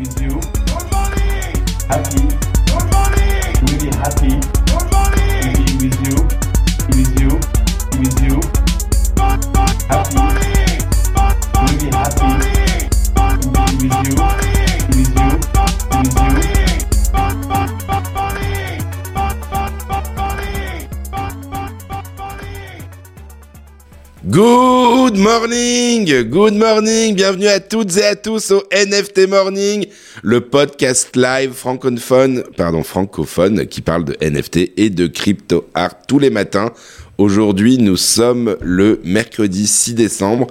with you. Happy. Really happy. To be with you. With you. Morning, good morning, bienvenue à toutes et à tous au NFT Morning, le podcast live francophone, pardon francophone qui parle de NFT et de crypto art tous les matins. Aujourd'hui, nous sommes le mercredi 6 décembre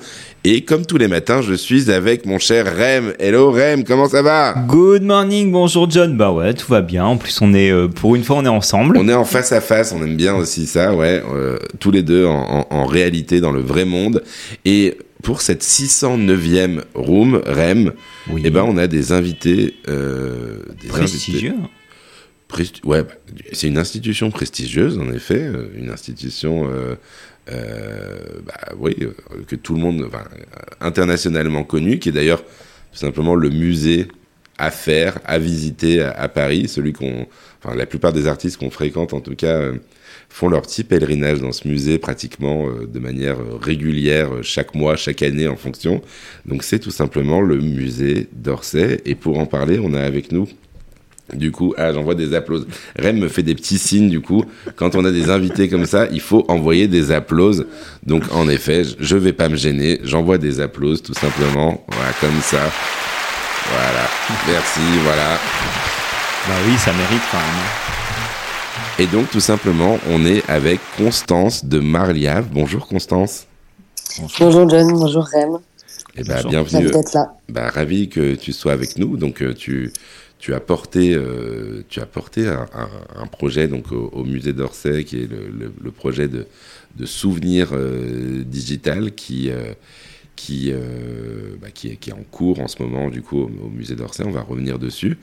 et comme tous les matins, je suis avec mon cher Rem. Hello Rem, comment ça va? Good morning, bonjour John. Bah ouais, tout va bien. En plus, on est euh, pour une fois, on est ensemble. On est en face à face, on aime bien aussi ça, ouais, euh, tous les deux en, en- en réalité dans le vrai monde. Et pour cette 609e room, Rem, Oui. eh ben on a des invités, euh, des prestigieux. invités presti- ouais, c'est une institution prestigieuse en effet, euh, une institution, euh, bah oui, euh, que tout le monde, enfin, euh, internationalement connue, qui est d'ailleurs tout simplement le musée à faire, à visiter à, Paris, celui qu'on, enfin la plupart des artistes qu'on fréquente en tout cas. euh, font leur petit pèlerinage dans ce musée pratiquement euh, de manière euh, régulière euh, chaque mois, chaque année en fonction. Donc c'est tout simplement le musée d'Orsay. Et pour en parler, on a avec nous du coup, ah, j'envoie des applaudissements. Rem me fait des petits signes, du coup. Quand on a des invités comme ça, il faut envoyer des applaudissements. Donc, en effet, je- vais pas me gêner. J'envoie des applaudissements, tout simplement. Voilà, comme ça. Voilà. Merci, voilà. Bah oui, ça mérite quand même. Et donc, tout simplement, on est avec Constance de Marliave. Bonjour, Constance. Bonjour John, bonjour Rem, Eh ben, Bonjour. bienvenue. ravi d'être là. Bah, ravi que tu sois avec nous. Donc, euh, tu, tu as porté, euh, tu as porté un, projet donc au, musée d'Orsay, qui est le, projet de, souvenir euh, digital qui, euh, qui, bah, qui, est, en cours en ce moment du coup au, musée d'Orsay. On va revenir dessus.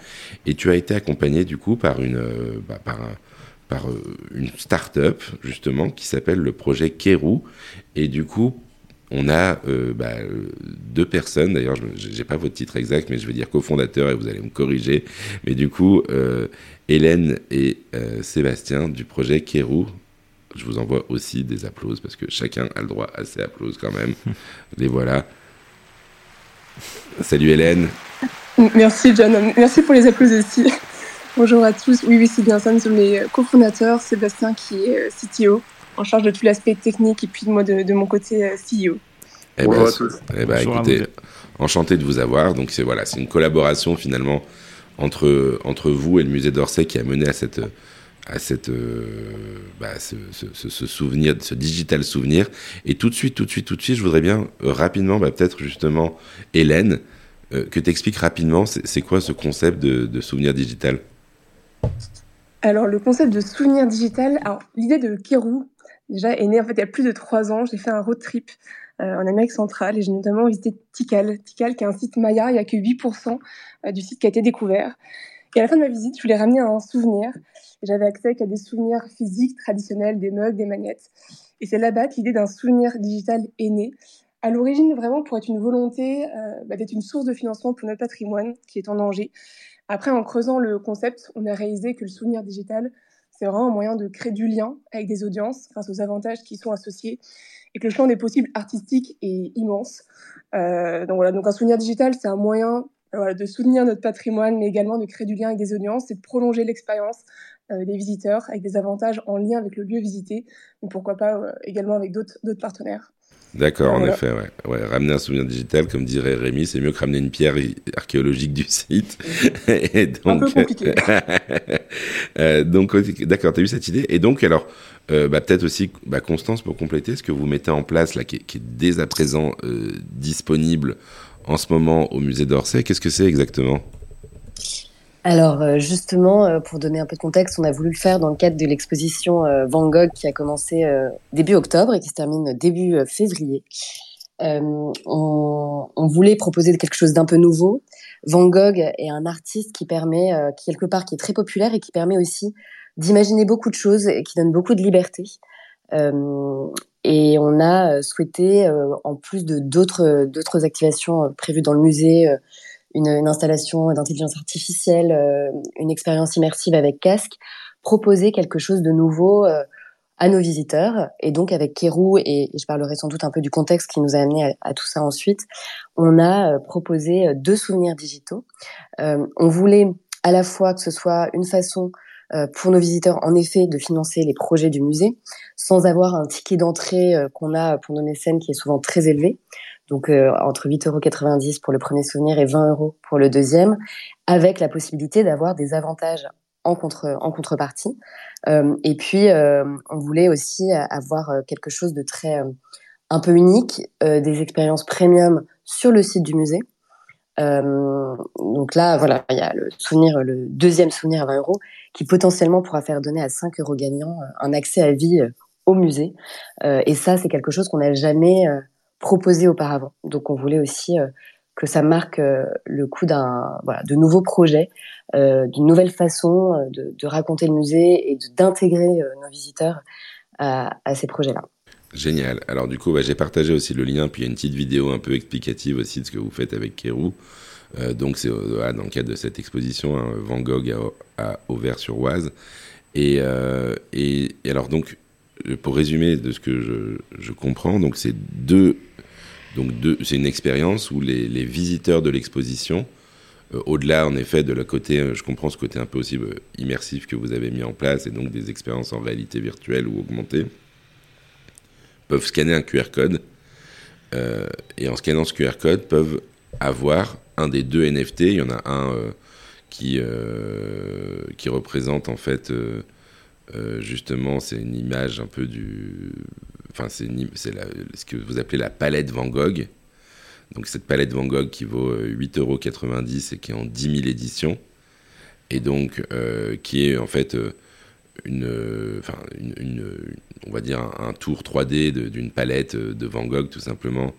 Et tu as été accompagné du coup par une, bah, par par une start-up justement qui s'appelle le projet Kerou. Et du coup, on a euh, bah, euh, deux personnes, d'ailleurs, je n'ai pas votre titre exact, mais je vais dire cofondateur et vous allez me corriger. Mais du coup, euh, Hélène et euh, Sébastien du projet Kerou, je vous envoie aussi des applauses parce que chacun a le droit à ses applauses quand même. Les voilà. Salut Hélène. Merci John, merci pour les applaudissements aussi. Bonjour à tous, oui oui c'est bien ça, nous sommes les cofondateurs, Sébastien qui est CTO, en charge de tout l'aspect technique et puis moi de, de mon côté euh, CEO. Eh Bonjour à tous. eh ben, Bonjour à écoutez, enchanté de vous avoir. Donc c'est voilà, c'est une collaboration finalement entre entre vous et le musée d'Orsay qui a mené à cette à cette euh, bah, ce, ce- ce- ce souvenir, ce digital souvenir. Et tout de suite, tout de suite, tout de suite, je voudrais bien euh, rapidement, bah, peut-être justement, Hélène, euh, que tu expliques rapidement, c'est quoi ce concept de, de souvenir digital? Alors le concept de souvenir digital, alors l'idée de Kerou déjà est née en fait il y a plus de trois ans, j'ai fait un road trip euh, en Amérique centrale et j'ai notamment visité Tikal, Tikal qui est un site Maya, il n'y a que 8% euh, du site qui a été découvert. Et à la fin de ma visite, je voulais ramener un souvenir. J'avais accès qu'à des souvenirs physiques traditionnels, des mugs, des magnettes. Et c'est là-bas que l'idée d'un souvenir digital est née. À l'origine, vraiment pour être une volonté euh, bah, d'être une source de financement pour notre patrimoine qui est en danger. Après, en creusant le concept, on a réalisé que le souvenir digital, c'est vraiment un moyen de créer du lien avec des audiences grâce aux avantages qui sont associés et que le champ des possibles artistiques est immense. Euh, donc voilà, donc un souvenir digital, c'est un moyen euh, de soutenir notre patrimoine, mais également de créer du lien avec des audiences et de prolonger l'expérience euh, des visiteurs avec des avantages en lien avec le lieu visité, mais pourquoi pas également avec d'autres partenaires. D'accord, en Voilà. effet, ouais. ouais. Ramener un souvenir digital, comme dirait Rémi, c'est mieux que ramener une pierre archéologique du site. Et Un peu compliqué. Euh, donc, d'accord, tu as eu cette idée. Et donc, alors, euh, bah, peut-être aussi, bah, Constance, pour compléter, ce que vous mettez en place, là, qui est, qui est dès à présent euh, disponible en ce moment au musée d'Orsay, qu'est-ce que c'est exactement? Alors euh, justement, euh, pour donner un peu de contexte, on a voulu le faire dans le cadre de l'exposition euh, Van Gogh qui a commencé début octobre et qui se termine début février. On, voulait proposer quelque chose d'un peu nouveau. Van Gogh est un artiste qui permet, quelque part, qui est très populaire et qui permet aussi d'imaginer beaucoup de choses et qui donne beaucoup de liberté. Et on a souhaité, en plus de d'autres d'autres activations prévues dans le musée, une, une installation d'intelligence artificielle, une expérience immersive avec casque, proposer quelque chose de nouveau à nos visiteurs. Et donc avec Kérou, et, je parlerai sans doute un peu du contexte qui nous a amené à, tout ça ensuite, on a proposé deux souvenirs digitaux. on voulait à la fois que ce soit une façon euh, pour nos visiteurs, en effet, de financer les projets du musée, sans avoir un ticket d'entrée euh, qu'on a pour nos mécènes qui est souvent très élevé. Donc euh, entre 8,90 euros pour le premier souvenir et 20 euros pour le deuxième, avec la possibilité d'avoir des avantages en, contre, en contrepartie. et puis, on voulait aussi avoir quelque chose de très un peu unique, des expériences premium sur le site du musée. Euh, donc là, voilà, il y a le souvenir, le deuxième souvenir à 20 euros, qui potentiellement pourra faire donner à 5 euros gagnants euh, un accès à vie euh, au musée. et ça, c'est quelque chose qu'on n'a jamais proposé auparavant. Donc, on voulait aussi que ça marque le coup d'un voilà, de nouveaux projets, d'une nouvelle façon de, raconter le musée et d'intégrer nos visiteurs à, ces projets-là. Génial. Alors du coup, bah, j'ai partagé aussi le lien, puis il y a une petite vidéo un peu explicative aussi de ce que vous faites avec Kérou. Euh, donc c'est euh, dans le cadre de cette exposition, hein, Van Gogh à, Auvers-sur-Oise. Euh, et, alors donc, pour résumer de ce que je, comprends, donc c'est deux, donc c'est une expérience où les, visiteurs de l'exposition, au-delà en effet de la côté, je comprends ce côté un peu aussi immersif que vous avez mis en place, et donc des expériences en réalité virtuelle ou augmentée peuvent scanner un QR code euh, et en scannant ce QR code peuvent avoir un des deux NFT. Il y en a un euh, qui, euh, qui représente en fait justement c'est une image un peu du enfin c'est ce que vous appelez la palette Van Gogh. Donc cette palette Van Gogh qui vaut 8,90€ et qui est en 10 000 éditions et donc qui est en fait une, enfin, une, on va dire un, tour 3D d'une palette de Van Gogh tout simplement.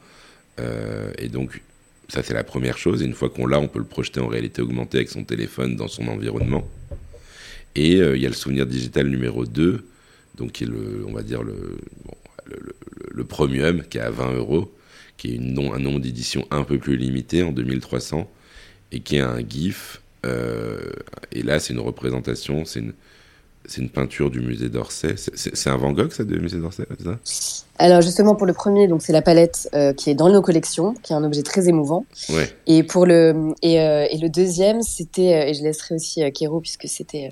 Euh, et donc ça c'est la première chose. Et une fois qu'on l'a, on peut le projeter en réalité augmentée avec son téléphone dans son environnement. Et euh, il y a le souvenir digital numéro 2, donc qui est le, on va dire le, le, premium qui est à 20 euros, qui est une un nombre d'édition un peu plus limité en 2300 et qui est un GIF. Euh, et là, c'est une représentation, c'est une, c'est une peinture du musée d'Orsay. C'est un Van Gogh, ça, du musée d'Orsay Alors, justement, pour le premier, donc c'est la palette euh, qui est dans nos collections, qui est un objet très émouvant. Ouais. Et, pour le, et, euh, et le deuxième, c'était, euh, et je laisserai aussi Kéro, puisque c'était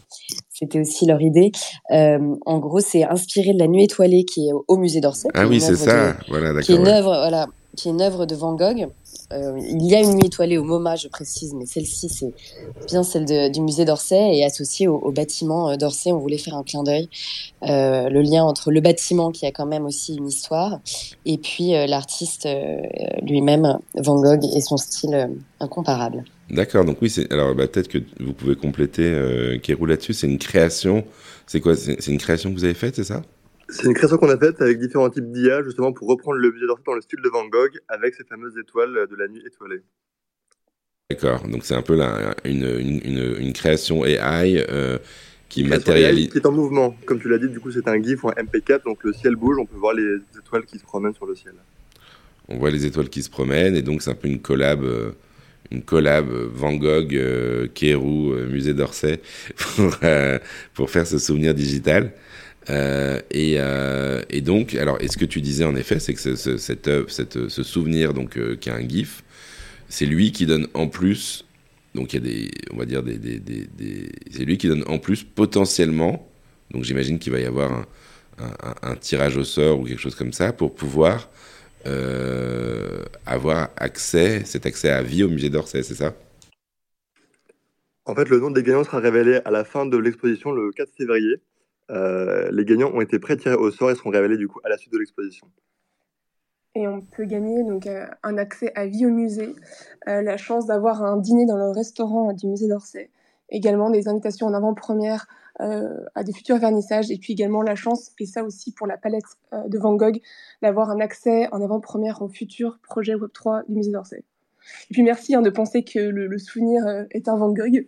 c'était aussi leur idée. en gros, c'est inspiré de la nuit étoilée qui est au musée d'Orsay. Ah oui, c'est ça. voilà, d'accord. Qui est une œuvre, voilà, qui est une œuvre de Van Gogh. Euh, il y a une nuit étoilée au MoMA, je précise, mais celle-ci, c'est bien celle du musée d'Orsay et associée au, bâtiment euh, d'Orsay. On voulait faire un clin d'œil, euh, le lien entre le bâtiment qui a quand même aussi une histoire et puis l'artiste lui-même, Van Gogh, et son style incomparable. D'accord, donc oui, alors bah, peut-être que vous pouvez compléter, roule là-dessus. C'est une création. C'est quoi? C'est une création que vous avez faite, c'est ça? C'est une création qu'on a faite avec différents types d'IA, justement pour reprendre le musée d'Orsay dans le style de Van Gogh, avec ces fameuses étoiles de la nuit étoilée. D'accord, donc c'est un peu une, une, une, création AI euh, qui matérialise. Qui est en mouvement, comme tu l'as dit, du coup c'est un GIF ou un MP4, donc le ciel bouge, on peut voir les étoiles qui se promènent sur le ciel. On voit les étoiles qui se promènent, et donc c'est un peu une collab. Euh, une collab Van Gogh, euh, euh musée d'Orsay, pour, pour faire ce souvenir digital. Euh, et, euh, et, donc, alors, et ce que tu disais en effet, c'est que ce, souvenir, donc, euh, qui est un GIF, c'est lui qui donne en plus, donc il y a des, on va dire c'est lui qui donne en plus potentiellement, donc j'imagine qu'il va y avoir un, un, tirage au sort ou quelque chose comme ça pour pouvoir avoir accès, cet accès à vie au musée d'Orsay, c'est ça? En fait, le nom des gagnants sera révélé à la fin de l'exposition le 4 février. Euh, les gagnants ont été pré-tirés au sort et seront révélés du coup à la suite de l'exposition. Et on peut gagner donc euh, un accès à vie au musée, euh, la chance d'avoir un dîner dans le restaurant du musée d'Orsay, également des invitations en avant-première à des futurs vernissages, et puis également la chance, et ça aussi pour la palette de Van Gogh, d'avoir un accès en avant-première au futur projet Web3 du musée d'Orsay. Et puis merci hein, de penser que le, souvenir euh, est un Van Gogh.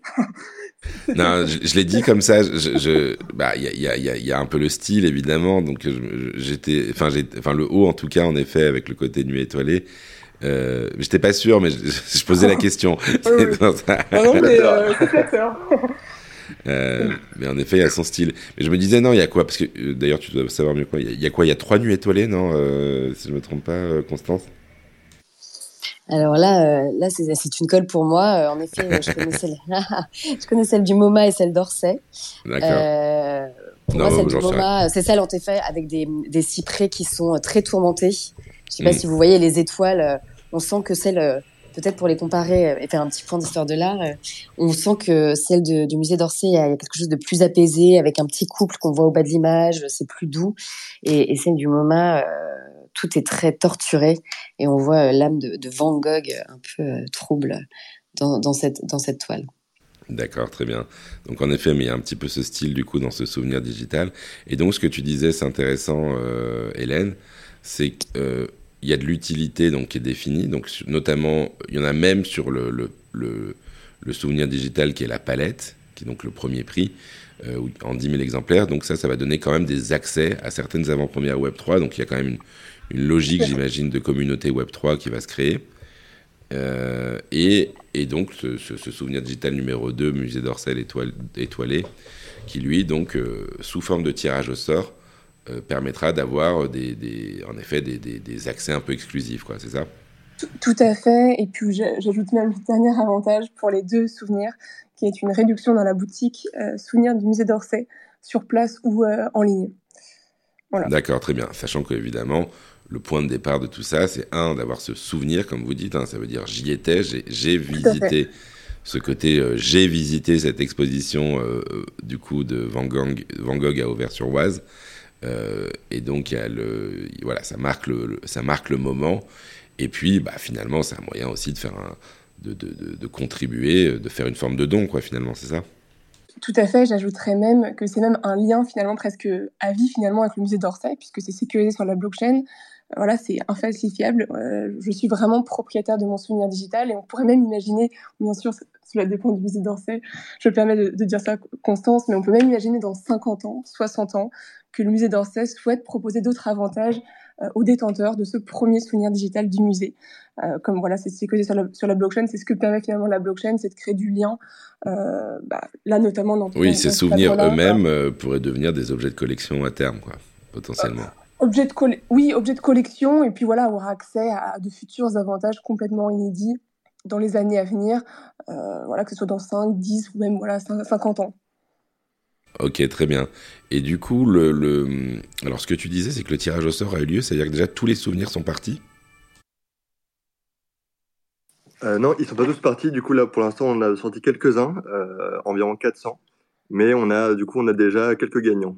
non, je, l'ai dit comme ça. Je, bah, il y a, y, a, y a un peu le style évidemment. Donc j'étais, enfin, le haut en tout cas, en effet, avec le côté nuit étoilée. Euh, J'étais pas sûr, mais je, je posais la question. Oui, oui. Dans ça. Non, mais euh. Euh, mais en effet, il y a son style. Mais je me disais, non, il y a quoi? Parce que d'ailleurs, tu dois savoir mieux quoi. Il y, a- il y a quoi? Il y a trois nuits étoilées, non Si je me trompe pas, Constance? Alors là, euh, là c'est une colle pour moi. Euh, en effet, euh, je connais celle, je connais celle du MoMA et celle d'Orsay. D'accord. Euh, pour Non, moi, celle du MoMA, c'est celle en effet avec des, des cyprès qui sont très tourmentés. Je sais pas Mm. si vous voyez les étoiles. On sent que celle, peut-être pour les comparer et faire un petit point d'histoire de l'art, on sent que celle de- du musée d'Orsay, il y a il y a quelque chose de plus apaisé, avec un petit couple qu'on voit au bas de l'image. C'est plus doux. Et, et celle du MoMA, euh, tout est très torturé et on voit euh, l'âme de, Van Gogh euh, un peu euh, trouble dans, cette toile. D'accord, très bien. Donc en effet, mais il y a un petit peu ce style du coup dans ce souvenir digital. Et donc ce que tu disais, c'est intéressant, Hélène, c'est qu'il y a de l'utilité donc qui est définie. Donc notamment, il y en a même sur le, souvenir digital qui est la palette, qui est donc le premier prix, en 10 000 exemplaires. Donc ça, ça va donner quand même des accès à certaines avant-premières Web 3. Donc il y a quand même une, une logique, j'imagine, de communauté Web 3 qui va se créer. Euh, et, et donc ce, souvenir digital numéro 2, musée d'Orsay étoilé, qui lui, donc, euh, sous forme de tirage au sort, euh, permettra d'avoir des, en effet des, accès un peu exclusifs, quoi, c'est ça? Tout- à fait. Et puis j'a- j'ajoute même le dernier avantage pour les deux souvenirs, qui est une réduction dans la boutique souvenir du musée d'Orsay, sur place ou en ligne. Voilà. D'accord, très bien. Sachant que, évidemment, le point de départ de tout ça, c'est un, d'avoir ce souvenir, comme vous dites, hein, ça veut dire j'y étais, j'ai- visité ce côté, euh, j'ai visité cette exposition euh, euh, du coup de Van Gogh, Van Gogh à Auvers-sur-Oise. Euh, et donc, il y a le, voilà, ça marque le, le- ça marque le moment. Et puis, bah, finalement, c'est un moyen aussi de faire un, de, de, de, de contribuer, de faire une forme de don, quoi, finalement, c'est ça? Tout à fait, j'ajouterais même que c'est même un lien finalement presque à vie finalement avec le musée d'Orsay, puisque c'est sécurisé sur la blockchain. Euh, Voilà, c'est infalsifiable. Euh, je suis vraiment propriétaire de mon souvenir digital et on pourrait même imaginer, bien sûr, cela dépend du musée d'Orsay, je me permets de, de dire ça, Constance, mais on peut même imaginer dans 50 ans, 60 ans, que le musée d'Orsay souhaite proposer d'autres avantages aux détenteurs de ce premier souvenir digital du musée. Euh, comme voilà, c'est sécurisé sur la, sur la blockchain, c'est ce que permet finalement la blockchain, c'est de créer du lien. Euh, bah, là, notamment dans Oui, ces ce souvenirs eux-mêmes euh, pourraient devenir des objets de collection à terme, quoi, potentiellement. Objet de oui, objet de collection, et puis voilà, avoir accès à de futurs avantages complètement inédits dans les années à venir, euh, voilà, que ce soit dans 5, 10 ou même voilà, 5 50 ans. Ok, très bien. Et du coup, le, le... alors ce que tu disais, c'est que le tirage au sort a eu lieu, c'est-à-dire que déjà tous les souvenirs sont partis? Euh, non, ils sont pas tous partis. Du coup, là, pour l'instant, on a sorti quelques-uns, euh, environ 400. Mais on a, du coup, on a déjà quelques gagnants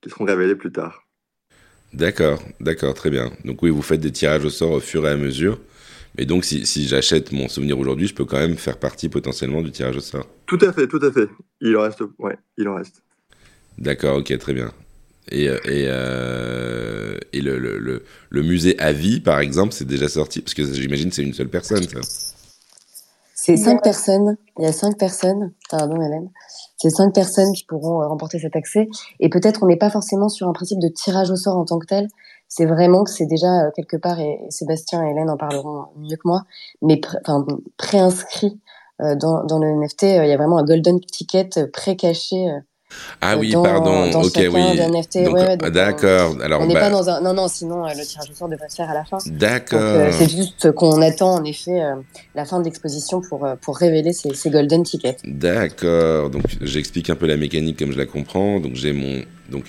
qui seront révélés plus tard. D'accord, d'accord, très bien. Donc oui, vous faites des tirages au sort au fur et à mesure. Mais donc, si, si j'achète mon souvenir aujourd'hui, je peux quand même faire partie potentiellement du tirage au sort? Tout à fait, tout à fait. Il en reste, ouais, il en reste. D'accord, ok, très bien. Et, euh, euh, le, musée à vie, par exemple, c'est déjà sorti Parce que j'imagine c'est une seule personne. C'est cinq personnes. Il y a cinq personnes. Pardon, Hélène. C'est cinq personnes qui pourront euh, remporter cet accès. Et peut-être on n'est pas forcément sur un principe de tirage au sort en tant que tel. C'est vraiment que c'est déjà quelque part, et Sébastien et Hélène en parleront mieux que moi, mais pré- préinscrit dans, dans le NFT. Il y a vraiment un golden ticket pré-caché Ah oui, dans- pardon, dans ok, oui. Ouais, ah, euh, d'accord. Alors, On n'est bah, pas dans un. Non, non, sinon euh, le tirage au sort devrait se faire à la fin. Donc, d'accord. euh, c'est juste qu'on attend en effet euh, la fin de l'exposition pour, euh, pour révéler ces, ces golden tickets. D'accord. Donc j'explique un peu la mécanique comme je la comprends. Donc j'ai mon donc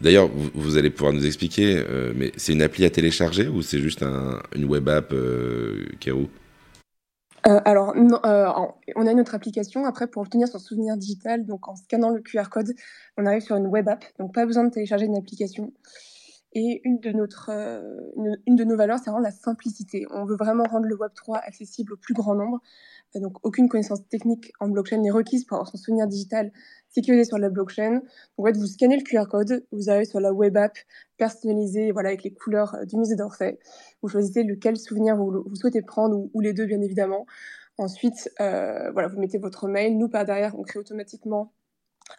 d'ailleurs vous, vous allez pouvoir nous expliquer euh, mais c'est une appli à télécharger ou c'est juste un, une web app euh, Kero Euh, alors, euh, on a notre application. Après, pour obtenir son souvenir digital, donc en scannant le QR code, on arrive sur une web app. Donc, pas besoin de télécharger une application. Et une de, notre, euh, une, une de nos valeurs, c'est vraiment la simplicité. On veut vraiment rendre le Web3 accessible au plus grand nombre. Donc, aucune connaissance technique en blockchain n'est requise pour avoir son souvenir digital sécurisé sur la blockchain. Donc, en fait, vous scannez le QR code, vous arrivez sur la web app personnalisée, voilà, avec les couleurs euh, du musée d'Orsay. Vous choisissez lequel souvenir vous, vous souhaitez prendre, ou, ou les deux, bien évidemment. Ensuite, euh, voilà, vous mettez votre mail. Nous, par derrière, on crée automatiquement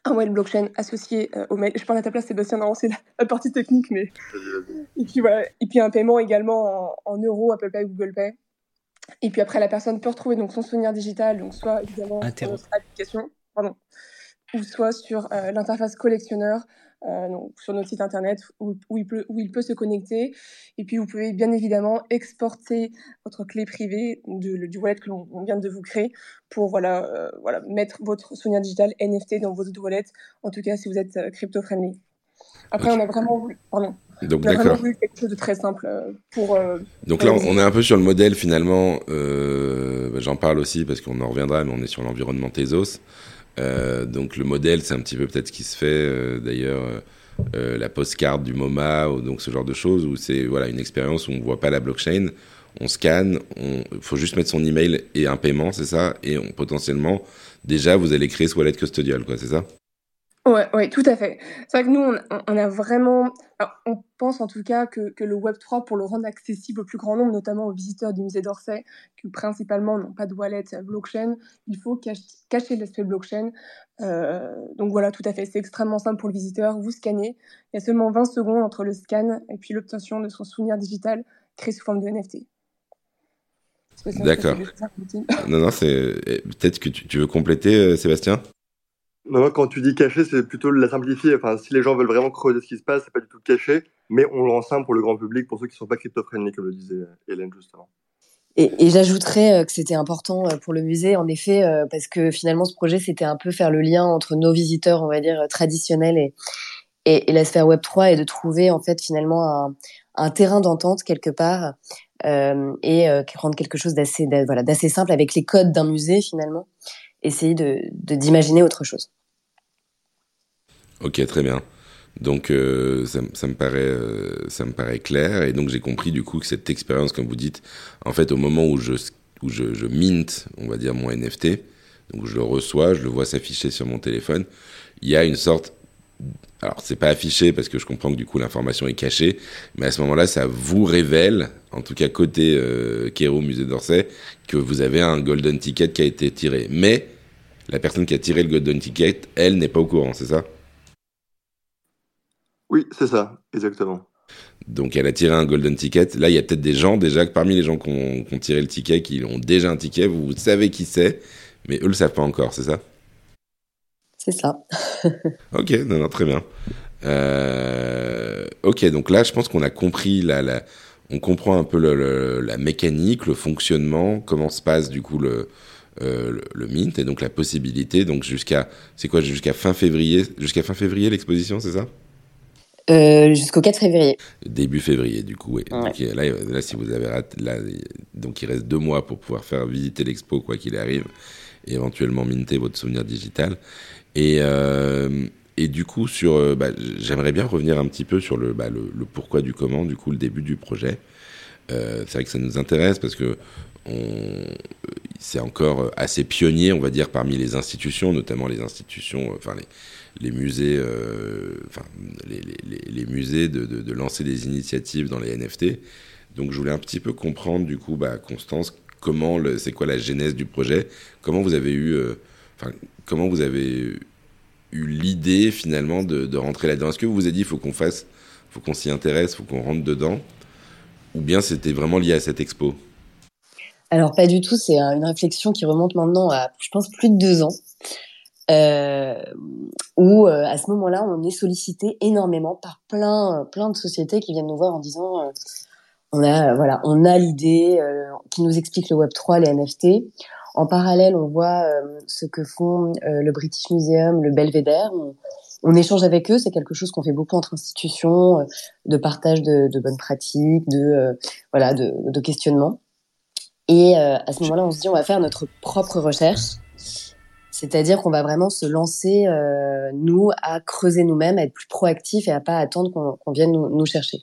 un wallet blockchain associé euh, au mail. Je parle à ta place, Sébastien, non, c'est la, la partie technique, mais... Et puis voilà, et puis un paiement également en, en euros, Apple Pay, Google Pay. Et puis après, la personne peut retrouver donc son souvenir digital, donc soit évidemment sur notre application, pardon, ou soit sur euh, l'interface collectionneur, euh, donc sur notre site internet où, où, il peut, où il peut se connecter. Et puis vous pouvez bien évidemment exporter votre clé privée de, du wallet que l'on vient de vous créer pour voilà, euh, voilà, mettre votre souvenir digital NFT dans votre wallet, en tout cas si vous êtes crypto-friendly. Après, on a vraiment voulu, pardon, Donc on a vraiment d'accord. voulu quelque chose de très simple euh, pour. euh, Donc là, on est un peu sur le modèle finalement. euh, bah, J'en parle aussi parce qu'on en reviendra, mais on est sur l'environnement Tezos. Euh, donc le modèle, c'est un petit peu peut-être ce qui se fait euh, d'ailleurs la postcard du MoMA ou donc ce genre de choses où c'est voilà une expérience où on voit pas la blockchain, on scanne, on faut juste mettre son email et un paiement, c'est ça, et on, potentiellement déjà vous allez créer ce wallet custodial, quoi, c'est ça? Ouais, ouais, tout à fait. C'est vrai que nous, on, on a vraiment, alors, on pense en tout cas que, que le Web 3, pour le rendre accessible au plus grand nombre, notamment aux visiteurs du musée d'Orsay, qui principalement n'ont pas de wallet blockchain, il faut cacher, l'aspect blockchain. Euh, donc voilà, tout à fait. C'est extrêmement simple pour le visiteur. Vous scannez. Il y a seulement 20 secondes entre le scan et puis l'obtention de son souvenir digital créé sous forme de NFT. D'accord. Non, non, c'est eh, peut-être que tu, tu veux compléter, euh, Sébastien? Non, quand tu dis caché, c'est plutôt la simplifier. Si les gens veulent vraiment creuser ce qui se passe, c'est pas du tout caché, mais on le rend simple pour le grand public, pour ceux qui sont pas crypto-friendly, comme le disait Hélène justement. Et, j'ajouterais euh, que c'était important euh, pour le musée, en effet, euh, parce que finalement, ce projet, c'était un peu faire le lien entre nos visiteurs, on va dire, traditionnels et, et, la sphère Web3 et de trouver, en fait, finalement, un, terrain d'entente quelque part et rendre quelque chose d'assez simple avec les codes d'un musée, finalement. Essayer de d'imaginer autre chose. Ok, très bien. Donc euh, ça, me paraît euh, ça me paraît clair et donc j'ai compris du coup que cette expérience comme vous dites en fait au moment où je où je, mint on va dire mon NFT donc je le reçois je le vois s'afficher sur mon téléphone il y a une sorte alors c'est pas affiché parce que je comprends que du coup l'information est cachée mais à ce moment-là ça vous révèle en tout cas côté euh, Kero musée d'Orsay que vous avez un golden ticket qui a été tiré mais la personne qui a tiré le golden ticket elle n'est pas au courant c'est ça? Oui, c'est ça, exactement. Donc elle a tiré un golden ticket. Là, il y a peut-être des gens déjà, parmi les gens qui ont, qui ont tiré le ticket, qui ont déjà un ticket, vous, vous savez qui c'est, mais eux le savent pas encore, c'est ça? C'est ça. Ok, non, non, très bien. Euh, ok, donc là, je pense qu'on a compris la, la, on comprend un peu le, le- la mécanique, le fonctionnement, comment se passe du coup le, euh, le, le mint et donc la possibilité. Donc jusqu'à, c'est quoi, jusqu'à fin février, jusqu'à fin février l'exposition, c'est ça? Euh, Jusqu'au 4 février. Début février, du coup, oui. Ouais. Donc, là, là, si vous avez raté, là, donc il reste deux mois pour pouvoir faire visiter l'expo, quoi qu'il arrive, et éventuellement minter votre souvenir digital. Et, euh, et du coup, sur, euh, bah, j'aimerais bien revenir un petit peu sur le, bah, le, le pourquoi du comment, du coup, le début du projet. Euh, c'est vrai que ça nous intéresse parce que on, c'est encore assez pionnier, on va dire, parmi les institutions, notamment les institutions, euh, enfin les, musées, euh, enfin les, musées de, lancer des initiatives dans les NFT. Donc je voulais un petit peu comprendre du coup, bah, Constance, comment c'est quoi la genèse du projet, comment vous avez eu, euh, enfin comment vous avez eu l'idée finalement de, de rentrer là-dedans? Est-ce que vous vous êtes dit, faut qu'on fasse, faut qu'on s'y intéresse, faut qu'on rentre dedans, ou bien c'était vraiment lié à cette expo? Alors pas du tout, c'est un- une réflexion qui remonte maintenant à, je pense, plus de deux ans, euh, où euh, à ce moment-là, on est sollicité énormément par plein, plein de sociétés qui viennent nous voir en disant, euh, on a, euh, voilà, on a l'idée, euh, qui nous explique le Web 3, les NFT. En parallèle, on voit euh, ce que font euh, le British Museum, le Belvedere. On, échange avec eux, c'est quelque chose qu'on fait beaucoup entre institutions, euh, de partage de, de bonnes pratiques, de euh, voilà, de, de questionnement. Et euh, à ce moment-là, on se dit, on va faire notre propre recherche. C'est-à-dire qu'on va vraiment se lancer, euh, nous, à creuser nous-mêmes, à être plus proactifs et à pas attendre qu'on vienne nous, nous chercher.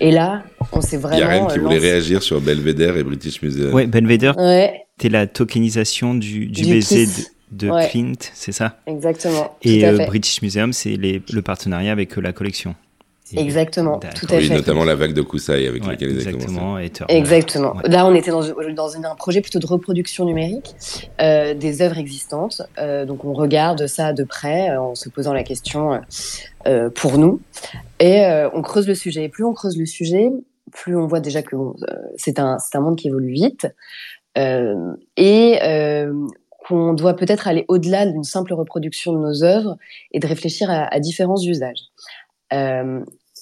Et là, on s'est Il y vraiment. a Rennes qui euh, voulait réagir sur Belvedere et British Museum. Ouais, Belvedere, Ouais, c'était la tokenisation du, du, Du baiser kiss. de, de Ouais. Clint, c'est ça? Exactement. Et tout à euh. British Museum, c'est le partenariat avec euh, la collection. Exactement, tout à Oui, fait. notamment la vague de Kusai avec Ouais, laquelle ils avaient commencé. exactement. et Turner. Exactement. Ouais. Là, on était dans, un projet plutôt de reproduction numérique euh, des œuvres existantes. Euh, donc, on regarde ça de près euh, en se posant la question euh, euh, pour nous. Et euh, on creuse le sujet. Et plus on creuse le sujet, plus on voit déjà que bon, euh, c'est un, c'est un monde qui évolue vite. et qu'on doit peut-être aller au-delà d'une simple reproduction de nos œuvres et de réfléchir à, à différents usages.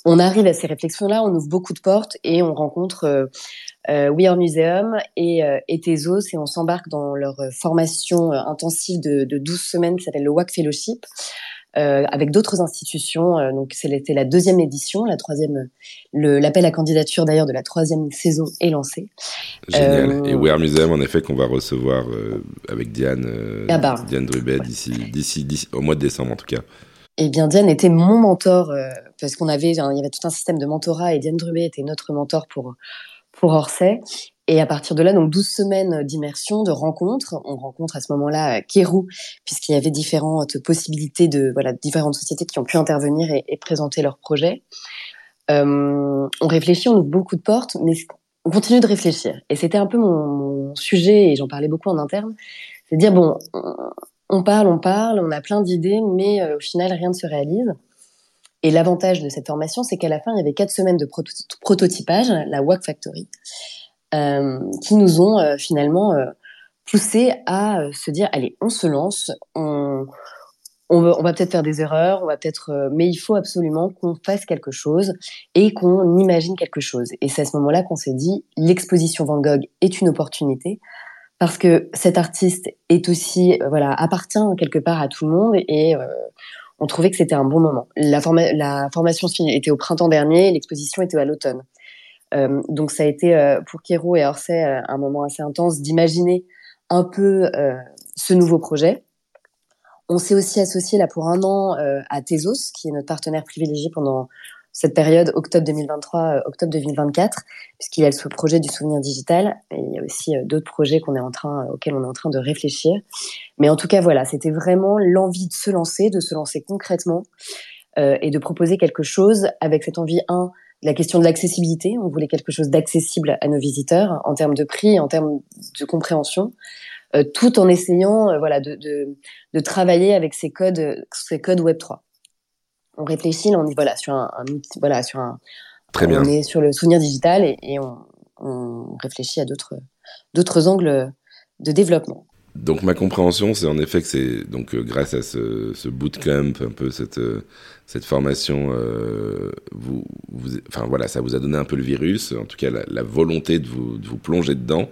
On arrive à ces réflexions-là, on ouvre beaucoup de portes et on rencontre euh, We Are Museum et, euh, et Tezos et on s'embarque dans leur euh, formation intensive de, de 12 semaines qui s'appelle le WAC Fellowship. Euh, avec d'autres institutions. donc c'était la deuxième édition, la troisième, l'appel à candidature d'ailleurs de la troisième saison est lancé. Génial. Euh, et We Are Museum, en effet, qu'on va recevoir avec Diane, ah bah, Diane Drubet d'ici, d'ici, au mois de décembre en tout cas. Eh bien, Diane était mon mentor parce qu'on avait, il y avait tout un système de mentorat et Diane Drubet était notre mentor pour pour Orsay. Et à partir de là, donc 12 semaines d'immersion, de rencontres. On rencontre à ce moment-là euh, Kérou, puisqu'il y avait différentes possibilités de voilà différentes sociétés qui ont pu intervenir et, présenter leurs projets. Euh, on réfléchit, on ouvre beaucoup de portes, mais on continue de réfléchir. Et c'était un peu mon, sujet, et j'en parlais beaucoup en interne, c'est de dire bon, on parle, on parle, on a plein d'idées, mais euh, au final rien ne se réalise. Et l'avantage de cette formation, c'est qu'à la fin, il y avait quatre semaines de prototypage, la WAC Factory, euh, qui nous ont euh, finalement poussé à se dire, allez, on se lance, on, va, va peut-être faire des erreurs, on va peut-être, mais il faut absolument qu'on fasse quelque chose et qu'on imagine quelque chose. Et c'est à ce moment-là qu'on s'est dit, l'exposition Van Gogh est une opportunité parce que cet artiste est aussi, voilà, appartient quelque part à tout le monde et on trouvait que c'était un bon moment. La, la formation était au printemps dernier, l'exposition était à l'automne. Euh, donc ça a été euh, pour Kéro et Orsay euh, un moment assez intense d'imaginer un peu ce nouveau projet. On s'est aussi associé là pour un an à Tezos, qui est notre partenaire privilégié pendant cette période octobre 2023, euh, octobre 2024, puisqu'il y a ce projet du souvenir digital et il y a aussi euh, d'autres projets qu'on est en train, euh, auxquels on est en train de réfléchir. Mais en tout cas, voilà, c'était vraiment l'envie de se lancer, de se lancer concrètement euh, et de proposer quelque chose avec cette envie, un, la question de l'accessibilité. On voulait quelque chose d'accessible à nos visiteurs en termes de prix, en termes de compréhension, euh, tout en essayant, voilà, de, de, de, travailler avec ces codes, ces codes Web 3 on réfléchit, on est voilà sur un, voilà sur un, Très on est sur le souvenir digital et, on, réfléchit à d'autres d'autres angles de développement. Donc ma compréhension, c'est en effet que c'est donc euh, grâce à ce, bootcamp, un peu cette euh, cette formation, euh, vous, enfin voilà, ça vous a donné un peu le virus, en tout cas la, volonté de vous, de vous, plonger dedans.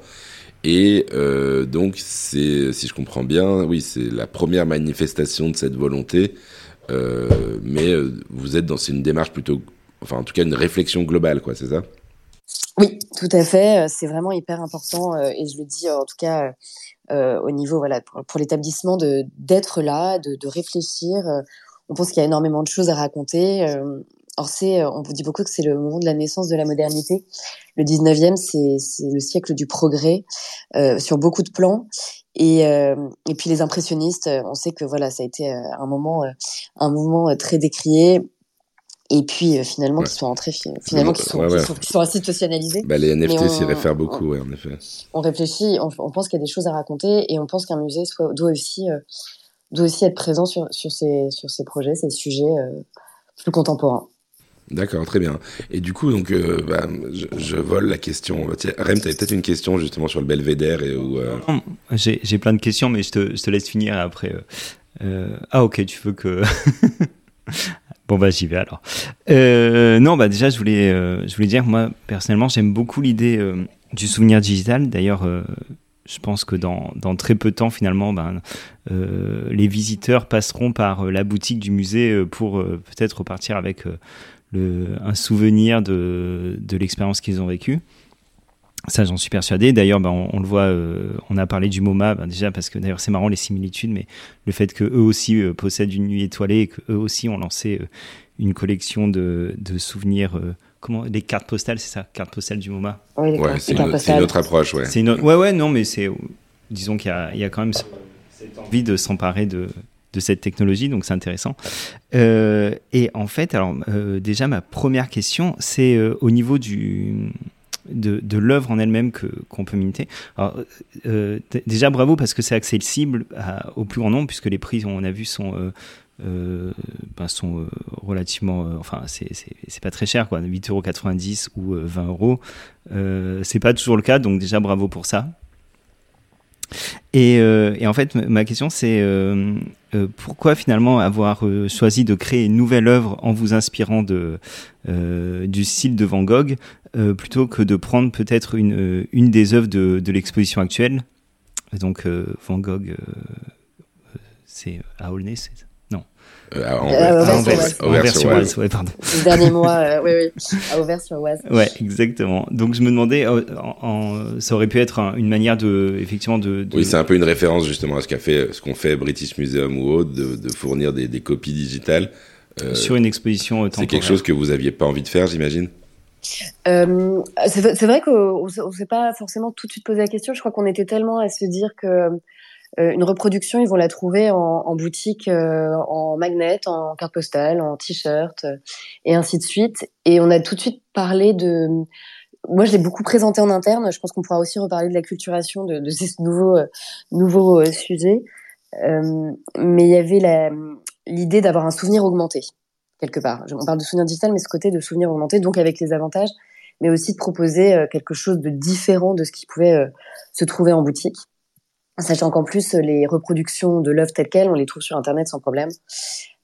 Et donc c'est, si je comprends bien, oui, c'est la première manifestation de cette volonté euh, mais euh, vous êtes dans une démarche plutôt, enfin en tout cas une réflexion globale, quoi, c'est ça? Oui, tout à fait. Euh, c'est vraiment hyper important et je le dis en tout cas au niveau voilà pour, l'établissement de d'être là, de, de réfléchir. on pense qu'il y a énormément de choses à raconter. Or, c'est, on vous dit beaucoup que c'est le moment de la naissance de la modernité. Le 19e, c'est, c'est le siècle du progrès euh, sur beaucoup de plans. Et, euh, et puis les impressionnistes, on sait que voilà, ça a été euh, un moment, euh, un moment très décrié. Et puis finalement, ouais. qu'ils sont entrés, finalement, qu'ils sont, ouais, ouais. Qu sont. Bah, les NFT s'y réfèrent beaucoup, on, en effet. On réfléchit, on, on pense qu'il y a des choses à raconter, et on pense qu'un musée soit, doit aussi, doit aussi être présent sur, sur ces, sur ces projets, ces sujets plus contemporains. D'accord, très bien. Et du coup, donc, euh, bah, je, vole la question. Rem, tu avais peut-être une question justement sur le Belvédère et. Euh... J'ai plein de questions, mais je te, je te laisse finir après. Euh, ah, ok, tu veux que. bon, bah, j'y vais alors. Non, bah, déjà, je voulais, je voulais dire, moi, personnellement, j'aime beaucoup l'idée du souvenir digital. D'ailleurs, je pense que dans, dans, très peu de temps, finalement, ben, les visiteurs passeront par la boutique du musée pour peut-être repartir avec le, un souvenir de, de l'expérience qu'ils ont vécue. Ça, j'en suis persuadé. D'ailleurs, ben, on, on, le voit, euh, on a parlé du MoMA, ben, déjà parce que d'ailleurs c'est marrant les similitudes, mais le fait que eux aussi euh, possèdent une nuit étoilée et qu'eux aussi ont lancé euh, une collection de, de souvenirs, euh, comment, des cartes postales, c'est ça, cartes postales du MoMA. Oui, ouais, c'est une, une, autre approche, ouais. C'est une, ouais, ouais, non, mais c'est, disons qu'il y, y a, quand même cette envie de s'emparer de de cette technologie, donc c'est intéressant. Euh, et en fait, alors euh, déjà ma première question, c'est euh, au niveau du de, de l'œuvre en elle-même que qu'on peut minter. Alors, déjà bravo parce que c'est accessible au plus grand nombre puisque les prix on a vu sont ben sont relativement, enfin c'est pas très cher quoi, 8,90€ ou 20 euros. c'est pas toujours le cas, donc déjà bravo pour ça. Et, et, en fait, ma question, c'est pourquoi finalement avoir choisi de créer une nouvelle œuvre en vous inspirant de, du style de Van Gogh plutôt que de prendre peut-être une, une des œuvres de, de l'exposition actuelle? Donc, Van Gogh, c'est à Aulnay, c'est non. Euh, à Auvers-sur-Oise. Ouais, pardon. Les derniers mois, euh, oui, oui, à Auvers-sur-Oise. Ouais, exactement. Donc je me demandais, en, en, ça aurait pu être un, une manière de, effectivement, de. de... Oui, c'est un peu une référence justement à ce qu'a fait, ce qu'on fait British Museum ou autre, de, de fournir des, des, copies digitales. Euh, Sur une exposition temporaire. C'est quelque chose que vous aviez pas envie de faire, j'imagine? Euh, c'est vrai qu'on ne s'est pas forcément tout de suite posé la question. Je crois qu'on était tellement à se dire que euh, une reproduction, ils vont la trouver en, en boutique, euh, en magnet, en carte postale, en t-shirt, euh, et ainsi de suite. Et on a tout de suite parlé de. Moi, je l'ai beaucoup présenté en interne. Je pense qu'on pourra aussi reparler de la culturation de, de ces nouveaux, nouveaux sujets. mais il y avait l'idée d'avoir un souvenir augmenté quelque part. On parle de souvenir digital, mais ce côté de souvenir augmenté, donc avec les avantages, mais aussi de proposer quelque chose de différent de ce qui pouvait se trouver en boutique. Sachant qu'en plus, les reproductions de l'œuvre telle quelle, on les trouve sur Internet sans problème.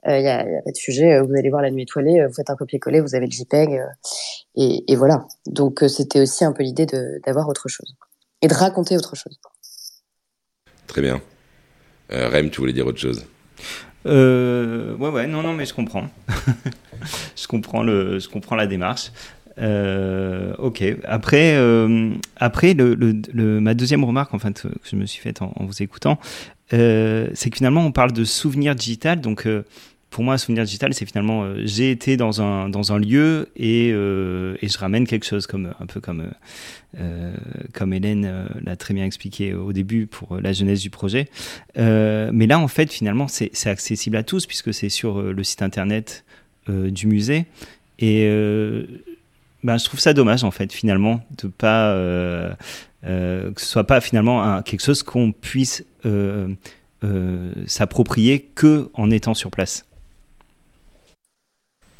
Il euh, n'y a, pas de sujet. Euh, vous allez voir la nuit étoilée, euh, vous faites un copier-coller, vous avez le JPEG, et, et, voilà. Donc c'était aussi un peu l'idée d'avoir autre chose et de raconter autre chose. Très bien. Rem, tu voulais dire autre chose? Euh, ouais, ouais, non, non, mais je comprends. je comprends le, je comprends la démarche. Euh, ok. Après, euh, après ma deuxième remarque, en fait, que je me suis faite en, vous écoutant, euh, c'est que finalement, on parle de souvenir digital. Donc, pour moi, un souvenir digital, c'est finalement j'ai été dans un dans un lieu et et je ramène quelque chose, comme un peu comme comme Hélène l'a très bien expliqué au début pour la jeunesse du projet. mais là, en fait, finalement, c'est accessible à tous puisque c'est sur le site internet du musée. Et ben, je trouve ça dommage en fait finalement de pas euh, euh, que ce soit pas finalement un, quelque chose qu'on puisse euh, euh s'approprier que en étant sur place.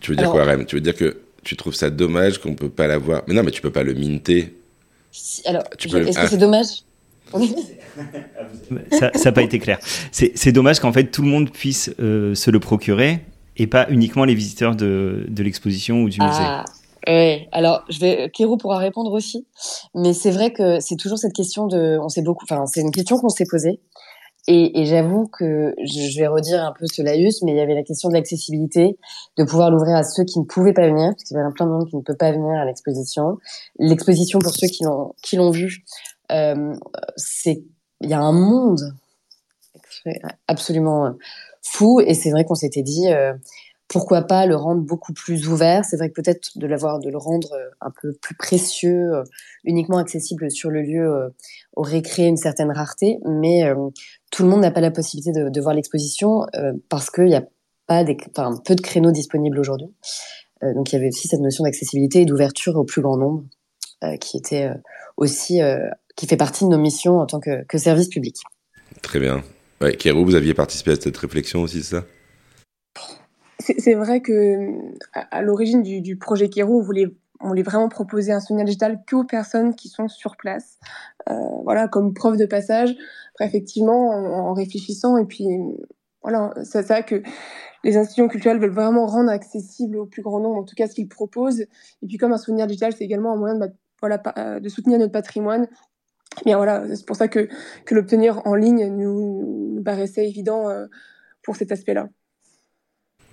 Tu veux dire quoi, Rem? Tu veux dire que tu trouves ça dommage qu'on peut pas l'avoir? Mais non, mais tu peux pas le minter. alors, est-ce que ah. c'est dommage? Ça n'a pas été clair. C'est dommage qu'en fait tout le monde puisse se le procurer et pas uniquement les visiteurs de, de l'exposition ou du ah. musée. Oui, alors je vais, Kérou pourra répondre aussi, mais c'est vrai que c'est toujours cette question de, on s'est beaucoup, enfin c'est une question qu'on s'est posée, et, et j'avoue que je vais redire un peu ce laïus, mais il y avait la question de l'accessibilité, de pouvoir l'ouvrir à ceux qui ne pouvaient pas venir, parce qu'il y a plein de monde qui ne peut pas venir à l'exposition. L'exposition pour ceux qui l'ont qui l'ont vu, euh, c'est il y a un monde absolument fou, et c'est vrai qu'on s'était dit. Euh, pourquoi pas le rendre beaucoup plus ouvert C'est vrai que peut-être de l'avoir, de le rendre euh, un peu plus précieux, euh, uniquement accessible sur le lieu, euh, aurait créé une certaine rareté. Mais tout le monde n'a pas la possibilité de, voir l'exposition parce qu'il n'y a pas des, enfin, peu de créneaux disponibles aujourd'hui. donc il y avait aussi cette notion d'accessibilité et d'ouverture au plus grand nombre, qui était aussi, qui fait partie de nos missions en tant que, que service public. Très bien. Ouais, Kéro, vous aviez participé à cette réflexion aussi, c'est ça? C'est vrai que à, l'origine du, projet Kero, on voulait, on voulait vraiment proposer un souvenir digital qu'aux personnes qui sont sur place, euh, voilà, comme preuve de passage. Effectivement, en, réfléchissant, et puis voilà, c'est ça que les institutions culturelles veulent vraiment rendre accessible au plus grand nombre, en tout cas ce qu'ils proposent. Et puis comme un souvenir digital, c'est également un moyen de, voilà, euh, de soutenir notre patrimoine. Bien voilà, c'est pour ça que, que l'obtenir en ligne nous, nous paraissait évident euh, pour cet aspect-là.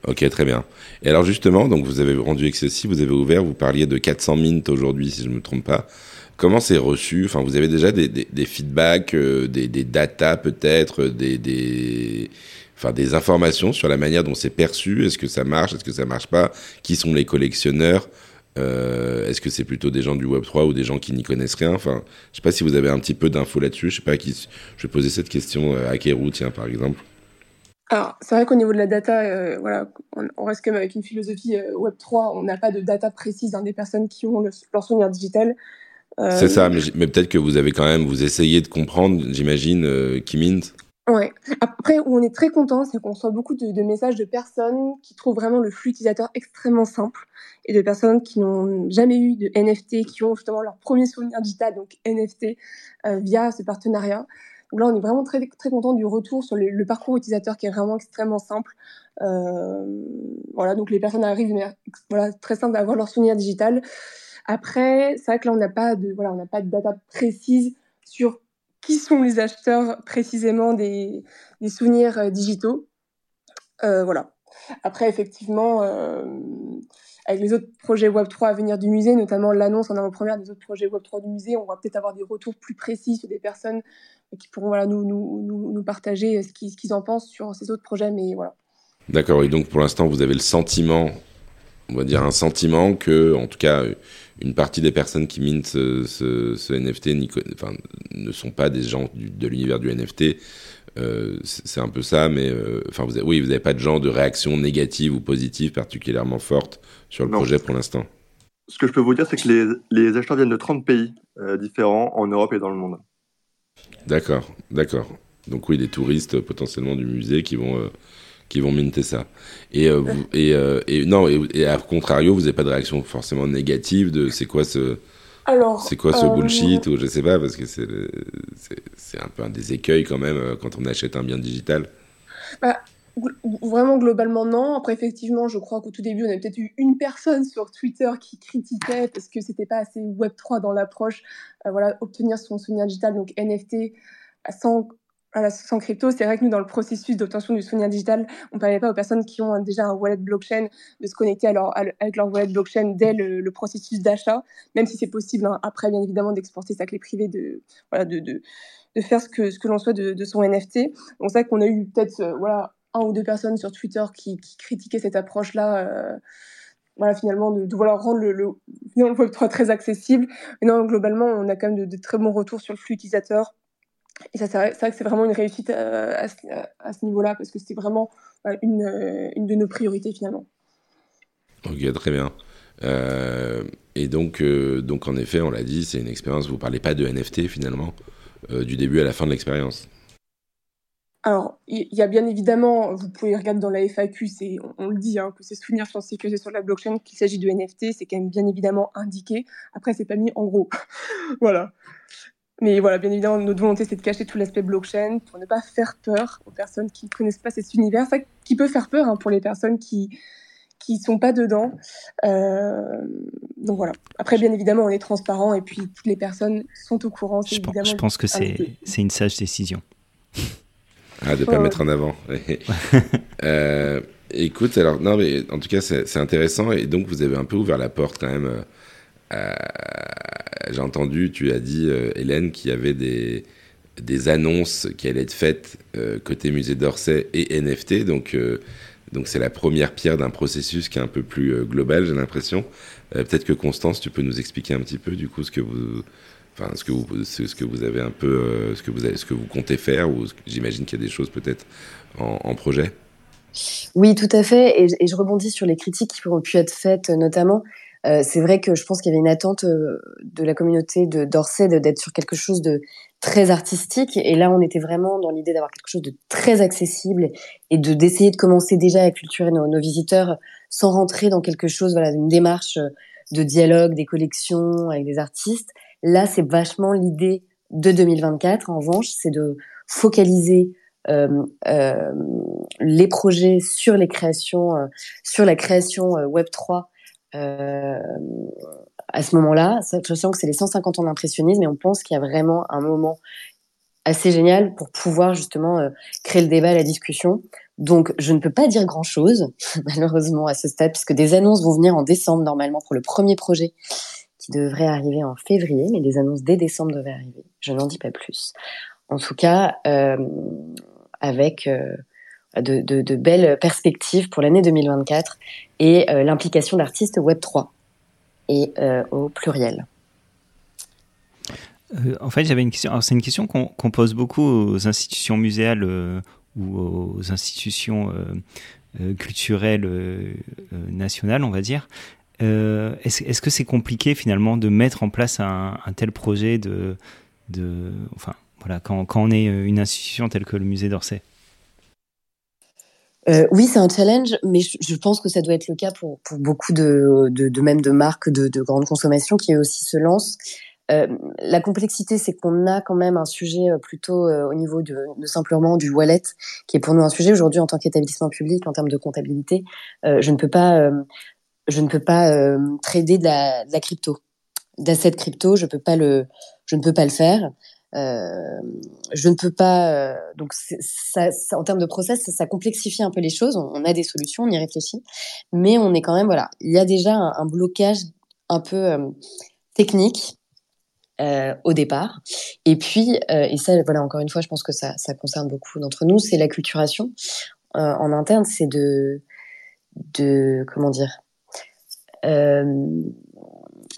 Ok, très bien. Et alors justement, donc vous avez rendu accessible, vous avez ouvert, vous parliez de 400 minutes aujourd'hui, si je ne me trompe pas. Comment c'est reçu? Enfin, vous avez déjà des, des, des feedbacks, euh, des, des datas peut-être, des, des, enfin, des informations sur la manière dont c'est perçu? Est-ce que ça marche? Est-ce que ça marche pas? Qui sont les collectionneurs? Euh, Est-ce que c'est plutôt des gens du Web 3 ou des gens qui n'y connaissent rien? Enfin, je sais pas si vous avez un petit peu d'infos là-dessus. Je sais pas qui. Je vais poser cette question à Kérou, tiens, par exemple. Alors, c'est vrai qu'au niveau de la data, euh, voilà, on, reste quand même avec une philosophie euh, Web3. On n'a pas de data précise hein, des personnes qui ont leur souvenir digital. Euh, c'est ça, mais, mais peut-être que vous avez quand même, vous essayez de comprendre, j'imagine, qui mint. Ouais. Après, où on est très content, c'est qu'on reçoit beaucoup de, de, messages de personnes qui trouvent vraiment le flux utilisateur extrêmement simple et de personnes qui n'ont jamais eu de NFT, qui ont justement leur premier souvenir digital, donc NFT, via ce partenariat. Là, on est vraiment très, content du retour sur le, parcours utilisateur qui est vraiment extrêmement simple. Euh, voilà, donc les personnes arrivent, voilà, très simple d'avoir leur souvenir digital. Après, c'est vrai que là, on n'a pas de, voilà, on n'a pas de data précise sur qui sont les acheteurs précisément des, souvenirs euh, digitaux. Euh, voilà. Après, effectivement, avec les autres projets Web3 à venir du musée, notamment l'annonce en avant-première des autres projets Web3 du musée, on va peut-être avoir des retours plus précis sur des personnes qui pourront voilà, nous, nous, nous, nous partager ce qu'ils, ce qu'ils en pensent sur ces autres projets. Mais voilà. D'accord, et donc pour l'instant, vous avez le sentiment, on va dire un sentiment que, en tout cas, une partie des personnes qui mintent ce, ce, NFT enfin, ne sont pas des gens de l'univers du NFT. Euh, c'est un peu ça, mais euh, enfin, vous oui, vous n'avez pas de genre de réaction négative ou positive particulièrement forte sur le projet pour l'instant. Ce que je peux vous dire, c'est que les, les, acheteurs viennent de 30 pays euh, différents en Europe et dans le monde. D'accord, d'accord. Donc oui, des touristes potentiellement du musée qui vont qui vont minter ça. Et, euh, et, euh, et, non, et, à contrario, vous n'avez pas de réaction forcément négative de c'est quoi ce. Alors, c'est quoi ce euh, bullshit ou je sais pas parce que c'est c'est un peu un des écueils quand même quand on achète un bien digital. Bah, vraiment globalement non. Après effectivement, je crois qu'au tout début, on a peut-être eu une personne sur Twitter qui critiquait parce que c'était pas assez Web 3 dans l'approche. voilà, obtenir son souvenir digital donc NFT sans à la sans crypto, c'est vrai que nous, dans le processus d'obtention du souvenir digital, on ne permet pas aux personnes qui ont déjà un wallet blockchain de se connecter à avec leur wallet blockchain dès le, processus d'achat, même si c'est possible hein, après, bien évidemment, d'exporter sa clé privée, de, voilà, de, de, de faire ce que, ce que l'on souhaite de, de, son NFT. Donc, c'est vrai qu'on a eu peut-être euh, voilà, un ou deux personnes sur Twitter qui, critiquaient cette approche-là. Euh, voilà, finalement, de, vouloir rendre le, le, le Web3 très accessible. Mais non, globalement, on a quand même de, très bons retours sur le flux utilisateur et ça, c'est vrai, que c'est vraiment une réussite euh, à, ce, niveau-là, parce que c'était vraiment euh, une, une, de nos priorités finalement. Ok, très bien. et donc, donc, en effet, on l'a dit, c'est une expérience, vous ne parlez pas de NFT finalement, du début à la fin de l'expérience. Alors, il y, a bien évidemment, vous pouvez regarder dans la FAQ, c'est, on, le dit, hein, que c'est souvenirs sont sécurisés sur la blockchain, qu'il s'agit de NFT, c'est quand même bien évidemment indiqué. Après, c'est pas mis en gros. voilà. Mais voilà, bien évidemment, notre volonté, c'est de cacher tout l'aspect blockchain pour ne pas faire peur aux personnes qui ne connaissent pas cet univers. Ça qui peut faire peur hein, pour les personnes qui qui sont pas dedans. Euh, donc voilà. Après, bien évidemment, on est transparent et puis toutes les personnes sont au courant. Je, pense, je pense que c'est c'est une sage décision. Ah, de pas mettre en avant. euh, écoute, alors non, mais en tout cas, c'est intéressant et donc vous avez un peu ouvert la porte quand même. Euh, j'ai entendu, tu as dit, euh, Hélène, qu'il y avait des, des annonces qui allaient être faites côté musée d'Orsay et NFT. Donc, donc c'est la première pierre d'un processus qui est un peu plus global, j'ai l'impression. Peut-être que Constance, tu peux nous expliquer un petit peu du coup ce que vous, enfin ce que vous, ce, que vous avez un peu, ce que vous avez, ce que vous comptez faire ou j'imagine qu'il y a des choses peut-être en, projet? Oui, tout à fait. Et, et, je rebondis sur les critiques qui ont pu être faites, notamment euh, c'est vrai que je pense qu'il y avait une attente euh, de la communauté de d'Orsay d'être sur quelque chose de très artistique. Et là, on était vraiment dans l'idée d'avoir quelque chose de très accessible et de d'essayer de commencer déjà à culturer nos, nos, visiteurs sans rentrer dans quelque chose, voilà, une démarche de dialogue, des collections avec des artistes. Là, c'est vachement l'idée de 2024. En revanche, c'est de focaliser euh, euh, les projets sur les créations, euh, sur la création Web 3 euh, à ce moment-là, je sens que c'est les 150 ans d'impressionnisme mais on pense qu'il y a vraiment un moment assez génial pour pouvoir justement euh, créer le débat, la discussion. Donc, je ne peux pas dire grand-chose, malheureusement, à ce stade, puisque des annonces vont venir en décembre, normalement, pour le premier projet qui devrait arriver en février, mais des annonces dès décembre devraient arriver. Je n'en dis pas plus. En tout cas, euh, avec euh, de, belles perspectives pour l'année 2024 et euh, l'implication d'artistes Web3 et au pluriel. En fait, j'avais une question. C'est une question qu'on pose beaucoup aux institutions muséales ou aux institutions culturelles nationales, on va dire. Est-ce est -ce que c'est compliqué finalement de mettre en place un, tel projet de, enfin, voilà, quand, on est une institution telle que le musée d'Orsay? Euh, oui, c'est un challenge, mais je, pense que ça doit être le cas pour, beaucoup de, même de marques de, de grande consommation qui aussi se lancent. Euh, la complexité, c'est qu'on a quand même un sujet euh, plutôt euh, au niveau de, simplement du wallet, qui est pour nous un sujet aujourd'hui en tant qu'établissement public en termes de comptabilité. Euh, je ne peux pas, je ne peux pas trader de la, de la crypto, d'assets crypto. Je ne peux pas le faire. Euh, je ne peux pas. Euh, donc, en termes de process, ça, complexifie un peu les choses. On, a des solutions, on y réfléchit, mais on est quand même voilà. Il y a déjà un, blocage un peu euh, technique euh, au départ. Et puis, euh, et ça, voilà, encore une fois, je pense que ça, concerne beaucoup d'entre nous, c'est l'acculturation en interne, c'est de, de, comment dire,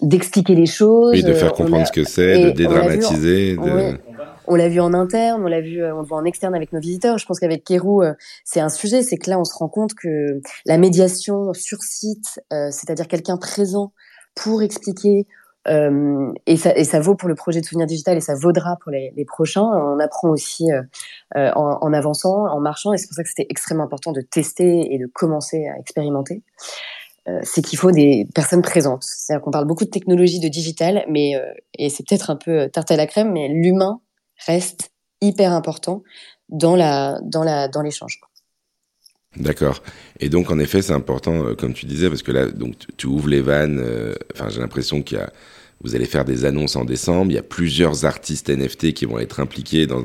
d'expliquer les choses. Oui, de faire comprendre a, ce que c'est, de dédramatiser. On l'a vu, en interne, on l'a vu, on le voit en externe avec nos visiteurs. Je pense qu'avec Kérou, c'est un sujet, c'est que là, on se rend compte que la médiation sur site, euh, c'est-à-dire quelqu'un présent pour expliquer, euh, et, ça, et ça vaut pour le projet de souvenir digital et ça vaudra pour les, les prochains. On apprend aussi euh, en, en, avançant, en marchant, et c'est pour ça que c'était extrêmement important de tester et de commencer à expérimenter. Euh, c'est qu'il faut des personnes présentes. C'est-à-dire qu'on parle beaucoup de technologie, de digital, mais euh, et c'est peut-être un peu tarte à la crème, mais l'humain reste hyper important dans la dans la dans l'échange. D'accord. Et donc en effet, c'est important, euh, comme tu disais, parce que là, donc tu ouvres les vannes. Enfin, j'ai l'impression qu'il y a vous allez faire des annonces en décembre. Il y a plusieurs artistes NFT qui vont être impliqués dans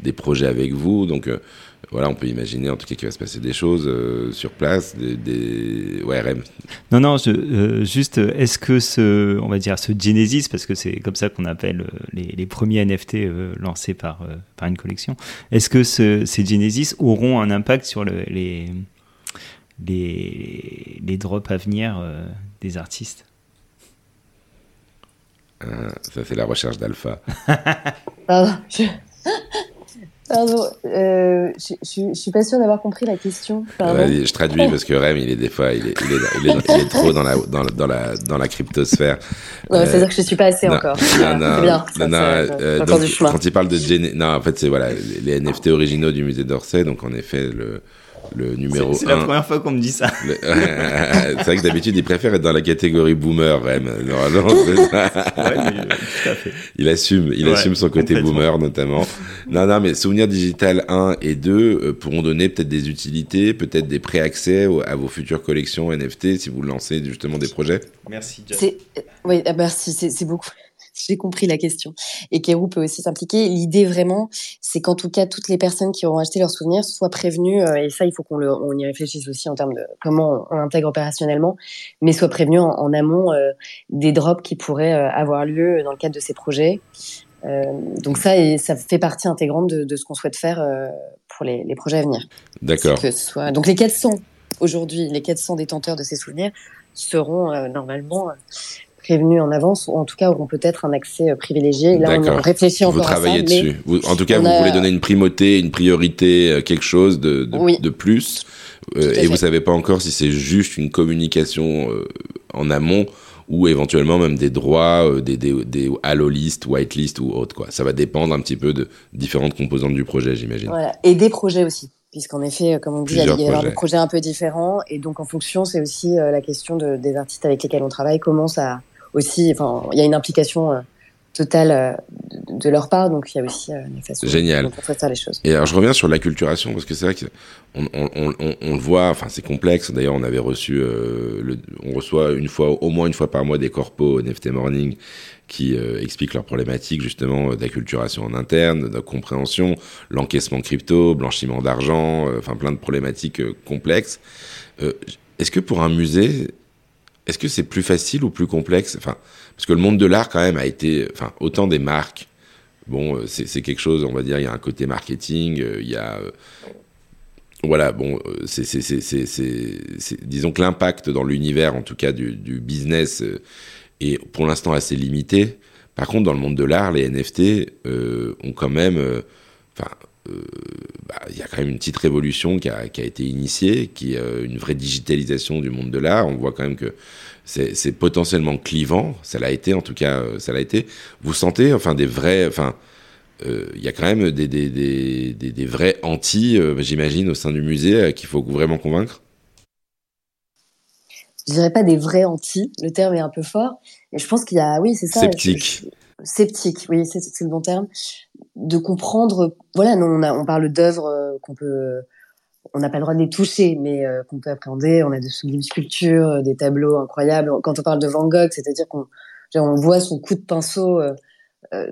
des projets avec vous. Donc euh, voilà, on peut imaginer en tout cas qu'il va se passer des choses euh, sur place, des, des... Ouais, RM. Non, non, je, euh, juste, est-ce que ce, on va dire, ce Genesis, parce que c'est comme ça qu'on appelle euh, les, les, premiers NFT euh, lancés par, par une collection, est-ce que ce, ces Genesis auront un impact sur le, les, les, les drops à venir des artistes? Ça, c'est la recherche d'alpha. Pardon, je... Pardon, euh, je, je, suis pas sûre d'avoir compris la question. Je traduis parce que Rem, il est des fois, il est, il est, il est, il est trop dans la, dans, dans, la, dans la cryptosphère. Non, euh, c'est-à-dire que je suis pas assez non, encore. Non, non, bien, non, non euh, donc, quand il parle de non, en fait, c'est voilà, les NFT originaux du musée d'Orsay, donc en effet, le, le numéro 1. C'est la première fois qu'on me dit ça. Le... c'est vrai que d'habitude, il préfère être dans la catégorie boomer, Rem. Non, non, ouais, mais, tout à fait. Il assume, il ouais, assume son côté boomer, notamment. Non, non, mais Souvenir Digital 1 et 2 euh, pourront donner peut-être des utilités, peut-être des pré-accès à vos futures collections NFT si vous lancez justement des projets. Merci, Jeff. Oui, merci, c'est beaucoup j'ai compris la question. Et Kérou peut aussi s'impliquer. L'idée vraiment, c'est qu'en tout cas, toutes les personnes qui auront acheté leurs souvenirs soient prévenues, euh, et ça, il faut qu'on on y réfléchisse aussi en termes de comment on, intègre opérationnellement, mais soient prévenues en, en amont euh, des drops qui pourraient euh, avoir lieu dans le cadre de ces projets. Euh, donc ça, et ça fait partie intégrante de, de ce qu'on souhaite faire euh, pour les, les, projets à venir. D'accord. Soit... Donc les 400 aujourd'hui, les 400 détenteurs de ces souvenirs seront euh, normalement prévenus en avance ou en tout cas auront peut-être un accès privilégié. Là, on, réfléchit encore vous travaillez à ça. Dessus. Vous, en tout cas, vous a... voulez donner une primauté, une priorité, quelque chose de, de, oui. de plus. Euh, et fait. vous savez pas encore si c'est juste une communication euh, en amont ou éventuellement même des droits, euh, des, des, des allo list, white list ou autre. Quoi. Ça va dépendre un petit peu de différentes composantes du projet, j'imagine. Voilà. Et des projets aussi puisqu'en effet, comme on dit, Plusieurs il y a projets. des projets un peu différents, et donc en fonction, c'est aussi euh, la question de, des artistes avec lesquels on travaille, comment ça aussi, enfin, il y a une implication euh, totale euh, de leur part, donc il y a aussi euh, une façon Génial. dont on les choses. Et alors je reviens sur l'acculturation parce que c'est vrai que on, on, on, on, le voit, enfin c'est complexe. D'ailleurs, on avait reçu, euh, le, on reçoit une fois, au moins une fois par mois, des corpos NFT Morning qui euh, expliquent leurs problématiques justement d'acculturation en interne, de compréhension, l'encaissement crypto, blanchiment d'argent, enfin plein de problématiques complexes. Est-ce que pour un musée, est-ce que c'est plus facile ou plus complexe? Enfin, parce que le monde de l'art quand même a été, enfin, autant des marques. Bon, c'est quelque chose, on va dire, il y a un côté marketing, il y a voilà, bon, c'est, disons que l'impact dans l'univers, en tout cas du, business, euh, est pour l'instant assez limité. Par contre, dans le monde de l'art, les NFT euh, ont quand même, enfin, euh, bah, il y a quand même une petite révolution qui a, qui a été initiée, qui est une vraie digitalisation du monde de l'art. On voit quand même que c'est, potentiellement clivant. Ça l'a été, en tout cas, ça l'a été. Vous sentez, enfin, des vrais, enfin il euh, y a quand même des, des, des, des, des vrais anti, euh, j'imagine, au sein du musée euh, qu'il faut vraiment convaincre? Je dirais pas des vrais anti, le terme est un peu fort, mais je pense qu'il y a, oui, c'est ça. Sceptique. sceptique, oui, c'est le bon terme, de comprendre. Voilà, nous, on, a, on parle d'œuvres qu'on peut on n'a pas le droit de les toucher, mais euh, qu'on peut appréhender. On a de sublimes sculptures, euh, des tableaux incroyables. Quand on parle de Van Gogh, c'est-à-dire qu'on on voit son coup de pinceau euh,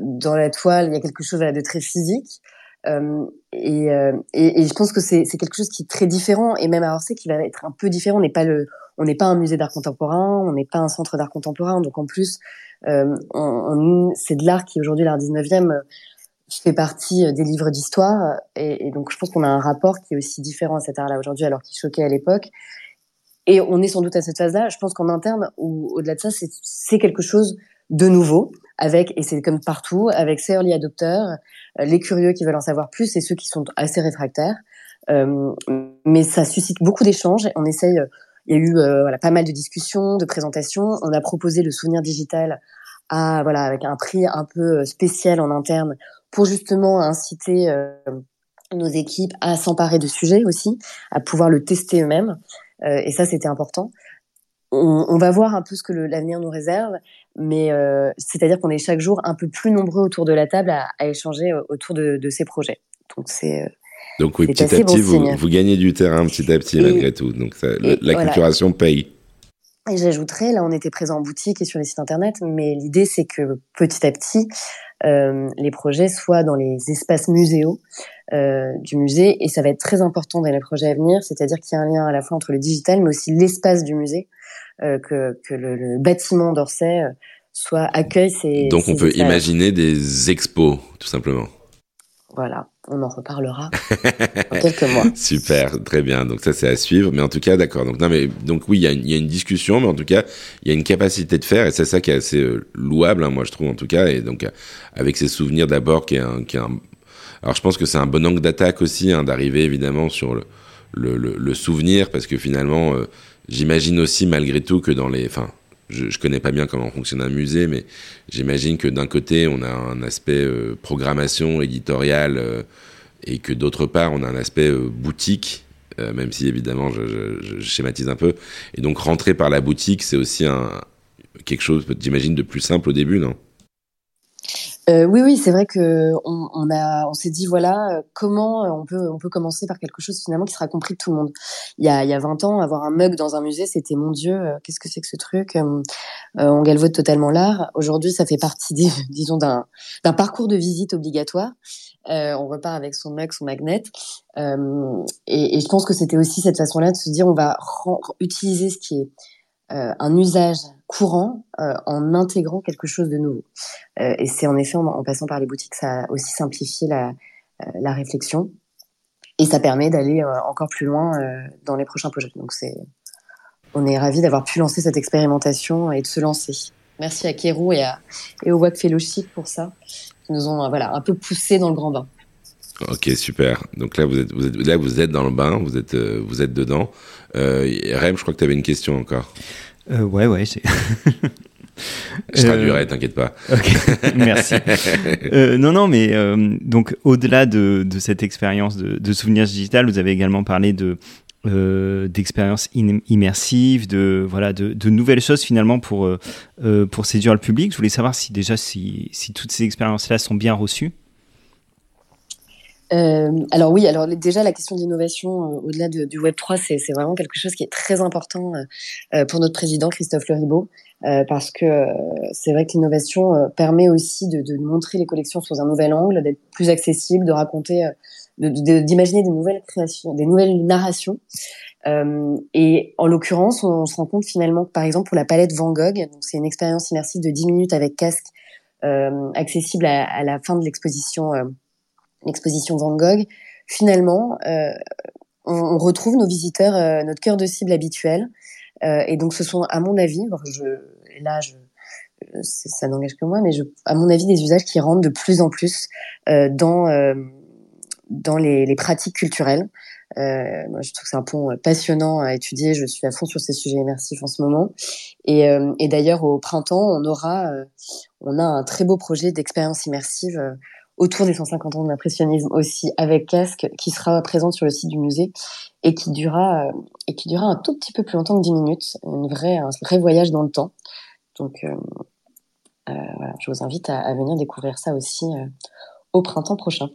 dans la toile. Il y a quelque chose de très physique. Et, et, et, je pense que c'est quelque chose qui est très différent. Et même à Orsay, qui va être un peu différent. On n'est pas le, on n'est pas un musée d'art contemporain, on n'est pas un centre d'art contemporain. Donc en plus, euh, c'est de l'art qui aujourd'hui l'art 19e fait partie euh, des livres d'histoire et, et, donc je pense qu'on a un rapport qui est aussi différent à cet art-là aujourd'hui alors qu'il choquait à l'époque. Et on est sans doute à cette phase-là. Je pense qu'en interne ou au-delà de ça, c'est quelque chose de nouveau avec et c'est comme partout avec ces early adopteurs, euh, les curieux qui veulent en savoir plus et ceux qui sont assez réfractaires. Euh, mais ça suscite beaucoup d'échanges. On essaye. Il y a eu euh, pas mal de discussions, de présentations. On a proposé le souvenir digital à voilà avec un prix un peu spécial en interne pour justement inciter euh, nos équipes à s'emparer de sujets aussi, à pouvoir le tester eux-mêmes. Euh, et ça, c'était important. On, on, va voir un peu ce que l'avenir nous réserve, mais euh, c'est-à-dire qu'on est chaque jour un peu plus nombreux autour de la table à, à échanger autour de, de, ces projets. Donc c'est donc oui, petit à petit, vous, vous, gagnez du terrain petit à petit malgré tout. Donc ça, la culturation paye. Et j'ajouterais, là, on était présent en boutique et sur les sites internet, mais l'idée c'est que petit à petit, les projets soient dans les espaces muséaux euh, du musée. Et ça va être très important dans les projets à venir, c'est-à-dire qu'il y a un lien à la fois entre le digital, mais aussi l'espace du musée, euh, que, que le, le bâtiment d'Orsay euh, soit accueille ces. Donc on peut imaginer des expos, tout simplement. Voilà, on en reparlera dans quelques mois. Super, très bien. Donc ça c'est à suivre, mais en tout cas d'accord. Donc non mais donc oui, il y a, une, y a, une discussion, mais en tout cas il y a une capacité de faire et c'est ça qui est assez euh, louable, hein, moi je trouve en tout cas. Et donc euh, avec ces souvenirs d'abord qui est un, qui est un... alors je pense que c'est un bon angle d'attaque aussi hein, d'arriver évidemment sur le, le, le, souvenir parce que finalement euh, j'imagine aussi malgré tout que dans les, enfin je, je connais pas bien comment fonctionne un musée, mais j'imagine que d'un côté, on a un aspect euh, programmation éditoriale euh, et que d'autre part, on a un aspect euh, boutique, même si évidemment, je, je, je, schématise un peu. Et donc, rentrer par la boutique, c'est aussi un, quelque chose, j'imagine, de plus simple au début, non? Euh, oui, oui, c'est vrai que on, on a, on s'est dit voilà comment on peut, on peut commencer par quelque chose finalement qui sera compris de tout le monde. Il y a, il y a 20 ans, avoir un mug dans un musée, c'était mon Dieu, euh, qu'est-ce que c'est que ce truc euh, On galvaude totalement l'art. Aujourd'hui, ça fait partie, disons, d'un, d'un parcours de visite obligatoire. on repart avec son mug, son magnet, et, et, je pense que c'était aussi cette façon-là de se dire on va utiliser ce qui est un usage courant euh, en intégrant quelque chose de nouveau. Euh, et c'est en effet en, passant par les boutiques, ça a aussi simplifié la, euh, la réflexion et ça permet d'aller encore plus loin dans les prochains projets. Donc c'est, on est ravis d'avoir pu lancer cette expérimentation et de se lancer. Merci à Kérou et, à, et au WAC Fellowship pour ça, qui nous ont voilà un peu poussé dans le grand bain. Ok, super. Donc là, vous êtes, vous êtes, là, vous êtes dans le bain, vous êtes, vous êtes dedans. Euh, Rem, je crois que tu avais une question encore. Euh, ouais, ouais. Je traduirai, euh, t'inquiète pas. Merci. euh, non, non, mais euh, donc au-delà de, de, cette expérience de, de souvenirs digital, vous avez également parlé de euh, d'expériences immersives, de voilà, de, de, nouvelles choses finalement pour euh, pour séduire le public. Je voulais savoir si déjà si, si toutes ces expériences-là sont bien reçues. Euh, alors oui, alors déjà la question d'innovation euh, au-delà de, du Web 3, c'est vraiment quelque chose qui est très important euh, euh pour notre président Christophe Leribaud, euh, parce que c'est vrai que l'innovation permet aussi de, de, montrer les collections sous un nouvel angle, d'être plus accessible, de raconter, d'imaginer de, des nouvelles créations, des nouvelles narrations. et en l'occurrence, on, se rend compte finalement par exemple pour la palette Van Gogh, donc c'est une expérience immersive de 10 minutes avec casque, accessible à, à, la fin de l'exposition l'exposition Van Gogh, finalement, euh, on, on, retrouve nos visiteurs, euh, notre cœur de cible habituel. Euh, et donc, ce sont, à mon avis, je, là, je, ça n'engage que moi, mais je, à mon avis, des usages qui rentrent de plus en plus euh, dans euh, dans les, les, pratiques culturelles. Euh, moi, je trouve que c'est un pont passionnant à étudier. Je suis à fond sur ces sujets immersifs en ce moment. Et, et d'ailleurs, au printemps, on aura, on a un très beau projet d'expérience immersive autour des 150 ans de l'impressionnisme aussi avec casque qui sera présente sur le site du musée et qui durera euh, et qui durera un tout petit peu plus longtemps que 10 minutes, une vraie un vrai voyage dans le temps. Donc euh, voilà, je vous invite à, à, venir découvrir ça aussi au printemps prochain.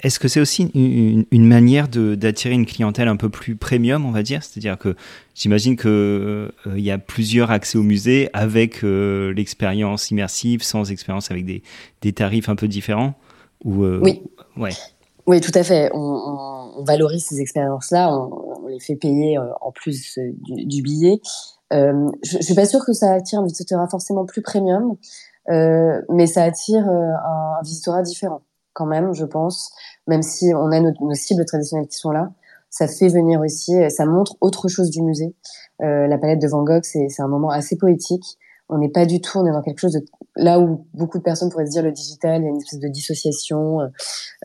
Est-ce que c'est aussi une, une manière d'attirer une clientèle un peu plus premium, on va dire? C'est-à-dire que j'imagine qu'il euh, y a plusieurs accès au musée avec euh, l'expérience immersive, sans expérience, avec des, des, tarifs un peu différents ou, euh, Oui. Ouais. Oui, tout à fait. On, on, valorise ces expériences-là, on, on, les fait payer en plus du, du billet. je, je suis pas sûre que ça attire un visiteur forcément plus premium, mais ça attire un, un différent quand même, je pense, même si on a nos, cibles traditionnelles qui sont là, ça fait venir aussi, ça montre autre chose du musée. Euh, la palette de Van Gogh, c'est un moment assez poétique. On n'est pas du tout, on est dans quelque chose de là où beaucoup de personnes pourraient se dire le digital, il y a une espèce de dissociation euh,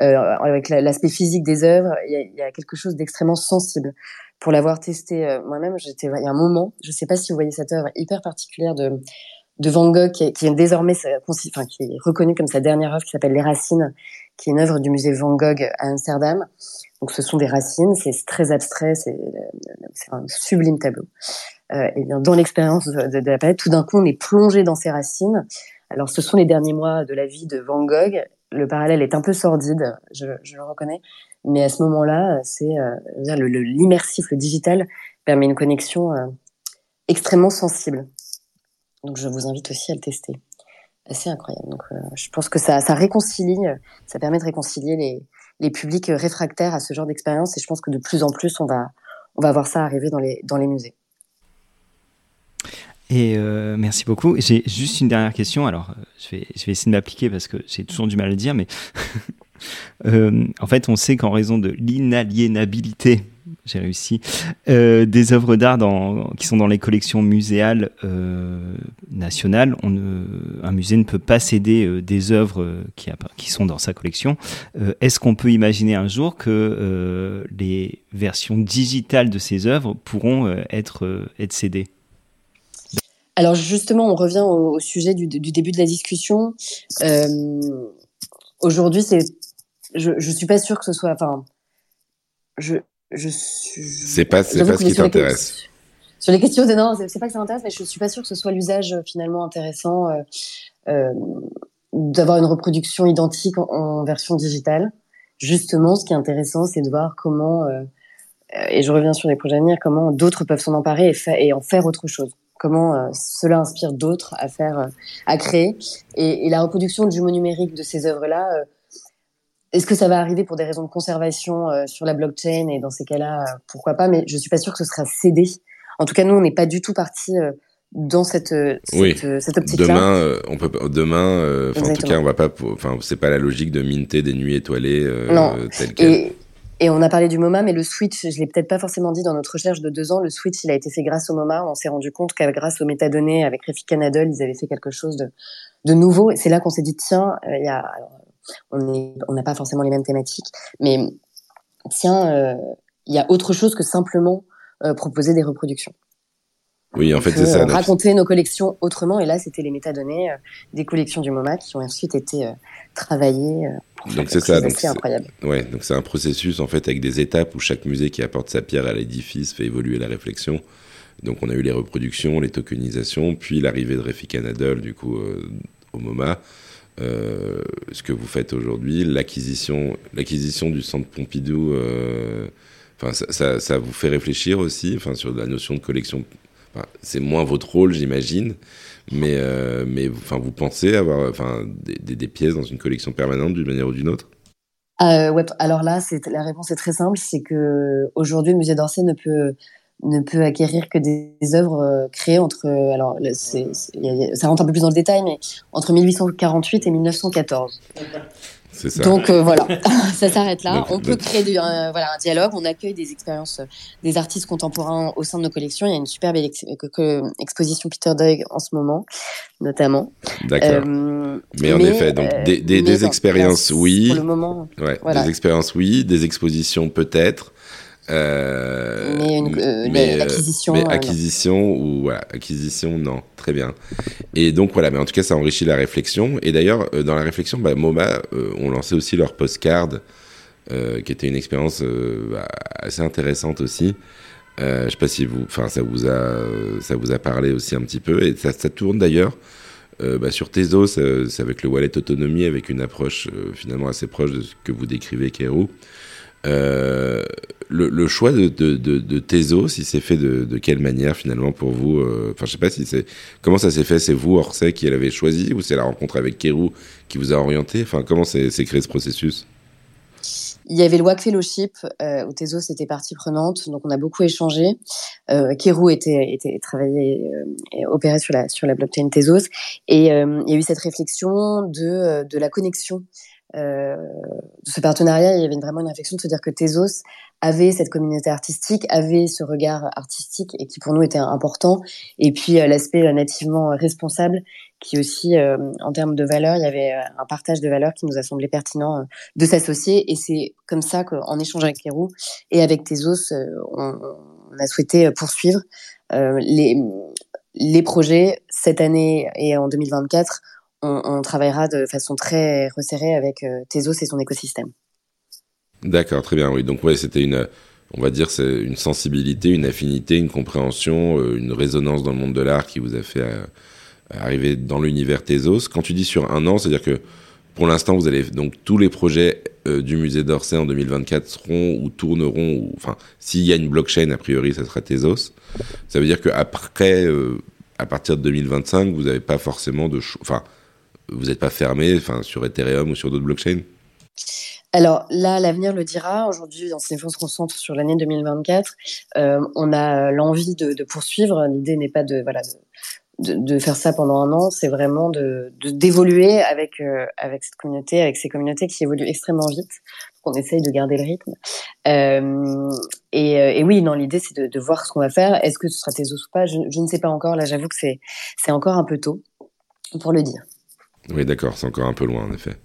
euh avec l'aspect physique des œuvres. Il y a, quelque chose d'extrêmement sensible. Pour l'avoir testé euh, moi-même, j'étais il y a un moment, je ne sais pas si vous voyez cette œuvre hyper particulière de Van Gogh qui est, désormais enfin, comme sa dernière œuvre qui s'appelle Les Racines qui est une œuvre du musée Van Gogh à Amsterdam. Donc ce sont des racines, c'est très abstrait, c'est un sublime tableau. Euh, et bien dans l'expérience de, la palette, tout d'un coup on est plongé dans ces racines. Alors ce sont les derniers mois de la vie de Van Gogh. Le parallèle est un peu sordide, je, je le reconnais, mais à ce moment-là, c'est euh, l'immersif, le, le, digital permet une connexion euh, extrêmement sensible. Donc je vous invite aussi à le tester assez incroyable. Donc, euh, je pense que ça, réconcilie, ça permet de réconcilier les, les publics réfractaires à ce genre d'expérience. Et je pense que de plus en plus, on va, on va voir ça arriver dans les, dans les musées. Et euh, merci beaucoup. J'ai juste une dernière question. Alors, euh, je vais, je vais essayer de m'appliquer parce que j'ai toujours du mal à le dire, mais euh, en fait, on sait qu'en raison de l'inaliénabilité j'ai réussi. Euh, des œuvres d'art qui sont dans les collections muséales euh, nationales. Un musée ne peut pas céder des œuvres qui, sont dans sa collection. Est-ce qu'on peut imaginer un jour que les versions digitales de ces œuvres pourront être, cédées? Alors justement, on revient au, sujet du, début de la discussion. Aujourd'hui, c'est, je, je suis pas sûre que ce soit, enfin, je, je suis. C'est pas, c'est pas ce qui t'intéresse. Sur les questions de non, c'est pas que ça m'intéresse, mais je suis pas sûre que ce soit l'usage euh, finalement intéressant euh, euh, d'avoir une reproduction identique en, en, version digitale. Justement, ce qui est intéressant, c'est de voir comment, euh, et je reviens sur les projets à venir, comment d'autres peuvent s'en emparer et, et, en faire autre chose. Comment euh, cela inspire d'autres à faire, à créer. Et, et, la reproduction du mot numérique de ces œuvres-là est-ce que ça va arriver pour des raisons de conservation euh, sur la blockchain Et dans ces cas-là, euh, pourquoi pas Mais je suis pas sûre que ce sera cédé. En tout cas, nous, on n'est pas du tout parti euh, dans cette, cette, oui. cette optique-là. Demain, on peut demain, en tout cas, on va pas, enfin, c'est pas la logique de minter des nuits étoilées non. Et, et, on a parlé du MoMA, mais le switch, je l'ai peut-être pas forcément dit dans notre recherche de deux ans, le switch, il a été fait grâce au MoMA. On s'est rendu compte qu'avec grâce aux métadonnées, avec Refik Canadol, ils avaient fait quelque chose de, de nouveau. Et c'est là qu'on s'est dit, tiens, il y a, alors, on n'a pas forcément les mêmes thématiques, mais tiens, euh, il y a autre chose que simplement euh, proposer des reproductions. Oui, en fait, c'est ça. Raconter nos collections autrement, et là, c'était les métadonnées euh, des collections du MoMA qui ont ensuite été travaillées. donc c'est ça, donc c'est incroyable. Ouais, donc c'est un processus en fait avec des étapes où chaque musée qui apporte sa pierre à l'édifice fait évoluer la réflexion. Donc on a eu les reproductions, les tokenisations, puis l'arrivée de Refik Anadol du coup au MoMA. Euh, ce que vous faites aujourd'hui, l'acquisition, du centre Pompidou, euh, ça, ça, vous fait réfléchir aussi, sur la notion de collection. C'est moins votre rôle, j'imagine, mais, euh, mais, enfin, vous pensez avoir, enfin, des, pièces dans une collection permanente d'une manière ou d'une autre? Alors là, la réponse est très simple, c'est que aujourd'hui, le musée d'Orsay ne peut ne peut acquérir que des, œuvres euh, créées entre, alors c'est, ça rentre un peu plus dans le détail, mais entre 1848 et 1914. C'est ça. Donc euh, voilà, ça s'arrête là. on peut créer du, euh, voilà, un dialogue, on accueille des expériences des artistes contemporains au sein de nos collections. Il y a une superbe ex exposition Peter Doig en ce moment, notamment. D'accord. mais, mais, en effet, donc des, des, des expériences, oui. Pour le moment. Ouais, voilà. Des expériences, oui. Des expositions, peut-être. Euh, mais, une, euh, mais, mais acquisition ou voilà, acquisition, non, très bien. Et donc voilà, mais en tout cas, ça enrichit la réflexion. Et d'ailleurs, euh, dans la réflexion, bah, MoMA euh, ont lancé aussi leur postcard, euh, qui était une expérience bah, assez intéressante aussi. je sais pas si vous, enfin, ça vous a, ça vous a parlé aussi un petit peu. Et ça, ça tourne d'ailleurs bah, sur Tezos, c'est avec le wallet autonomie, avec une approche finalement assez proche de ce que vous décrivez, Kero. Euh, le, choix de, de, de, Tezos, il s'est fait de, de, quelle manière finalement pour vous Enfin, je sais pas si c'est comment ça s'est fait. C'est vous, Orsay, qui l'avez choisi ou c'est la rencontre avec Kero qui vous a orienté? Enfin, comment s'est créé ce processus? Il y avait le WAC Fellowship euh, où Tezos était partie prenante, donc on a beaucoup échangé. Euh, Kero était, était travaillé euh, opéré sur la sur la blockchain Tezos, et euh, il y a eu cette réflexion de de la connexion euh, de ce partenariat, il y avait vraiment une réflexion de se dire que Tezos avait cette communauté artistique, avait ce regard artistique et qui pour nous était important. Et puis euh, l'aspect euh, nativement responsable, qui aussi, en termes de valeurs, il y avait un partage de valeurs qui nous a semblé pertinent de s'associer. Et c'est comme ça qu'en échangeant avec Kérou et avec Tezos, on, a souhaité poursuivre les projets cette année et en 2024 on, travaillera de façon très resserrée avec euh, Tezos et son écosystème. D'accord, très bien. Oui, donc ouais, c'était une, on va dire, c'est une sensibilité, une affinité, une compréhension, euh, une résonance dans le monde de l'art qui vous a fait euh, arriver dans l'univers Tezos. Quand tu dis sur un an, c'est-à-dire que pour l'instant, vous allez donc tous les projets du musée d'Orsay en 2024 seront ou tourneront, ou, enfin, s'il y a une blockchain, a priori, ça sera Tezos. Ça veut dire qu'après, à partir de 2025, vous n'avez pas forcément de, enfin, vous n'êtes pas fermé sur Ethereum ou sur d'autres blockchains? Alors là, l'avenir le dira. Aujourd'hui, on se concentre sur l'année 2024. Euh, on a l'envie de, poursuivre. L'idée n'est pas de voilà de, faire ça pendant un an. C'est vraiment de d'évoluer avec euh, avec cette communauté, avec ces communautés qui évoluent extrêmement vite. On essaye de garder le rythme. Euh, et, oui, non, l'idée c'est de, voir ce qu'on va faire. Est-ce que ce sera Tezos ou pas? Je, je ne sais pas encore. Là, j'avoue que c'est c'est encore un peu tôt pour le dire. Oui, d'accord, c'est encore un peu loin en effet.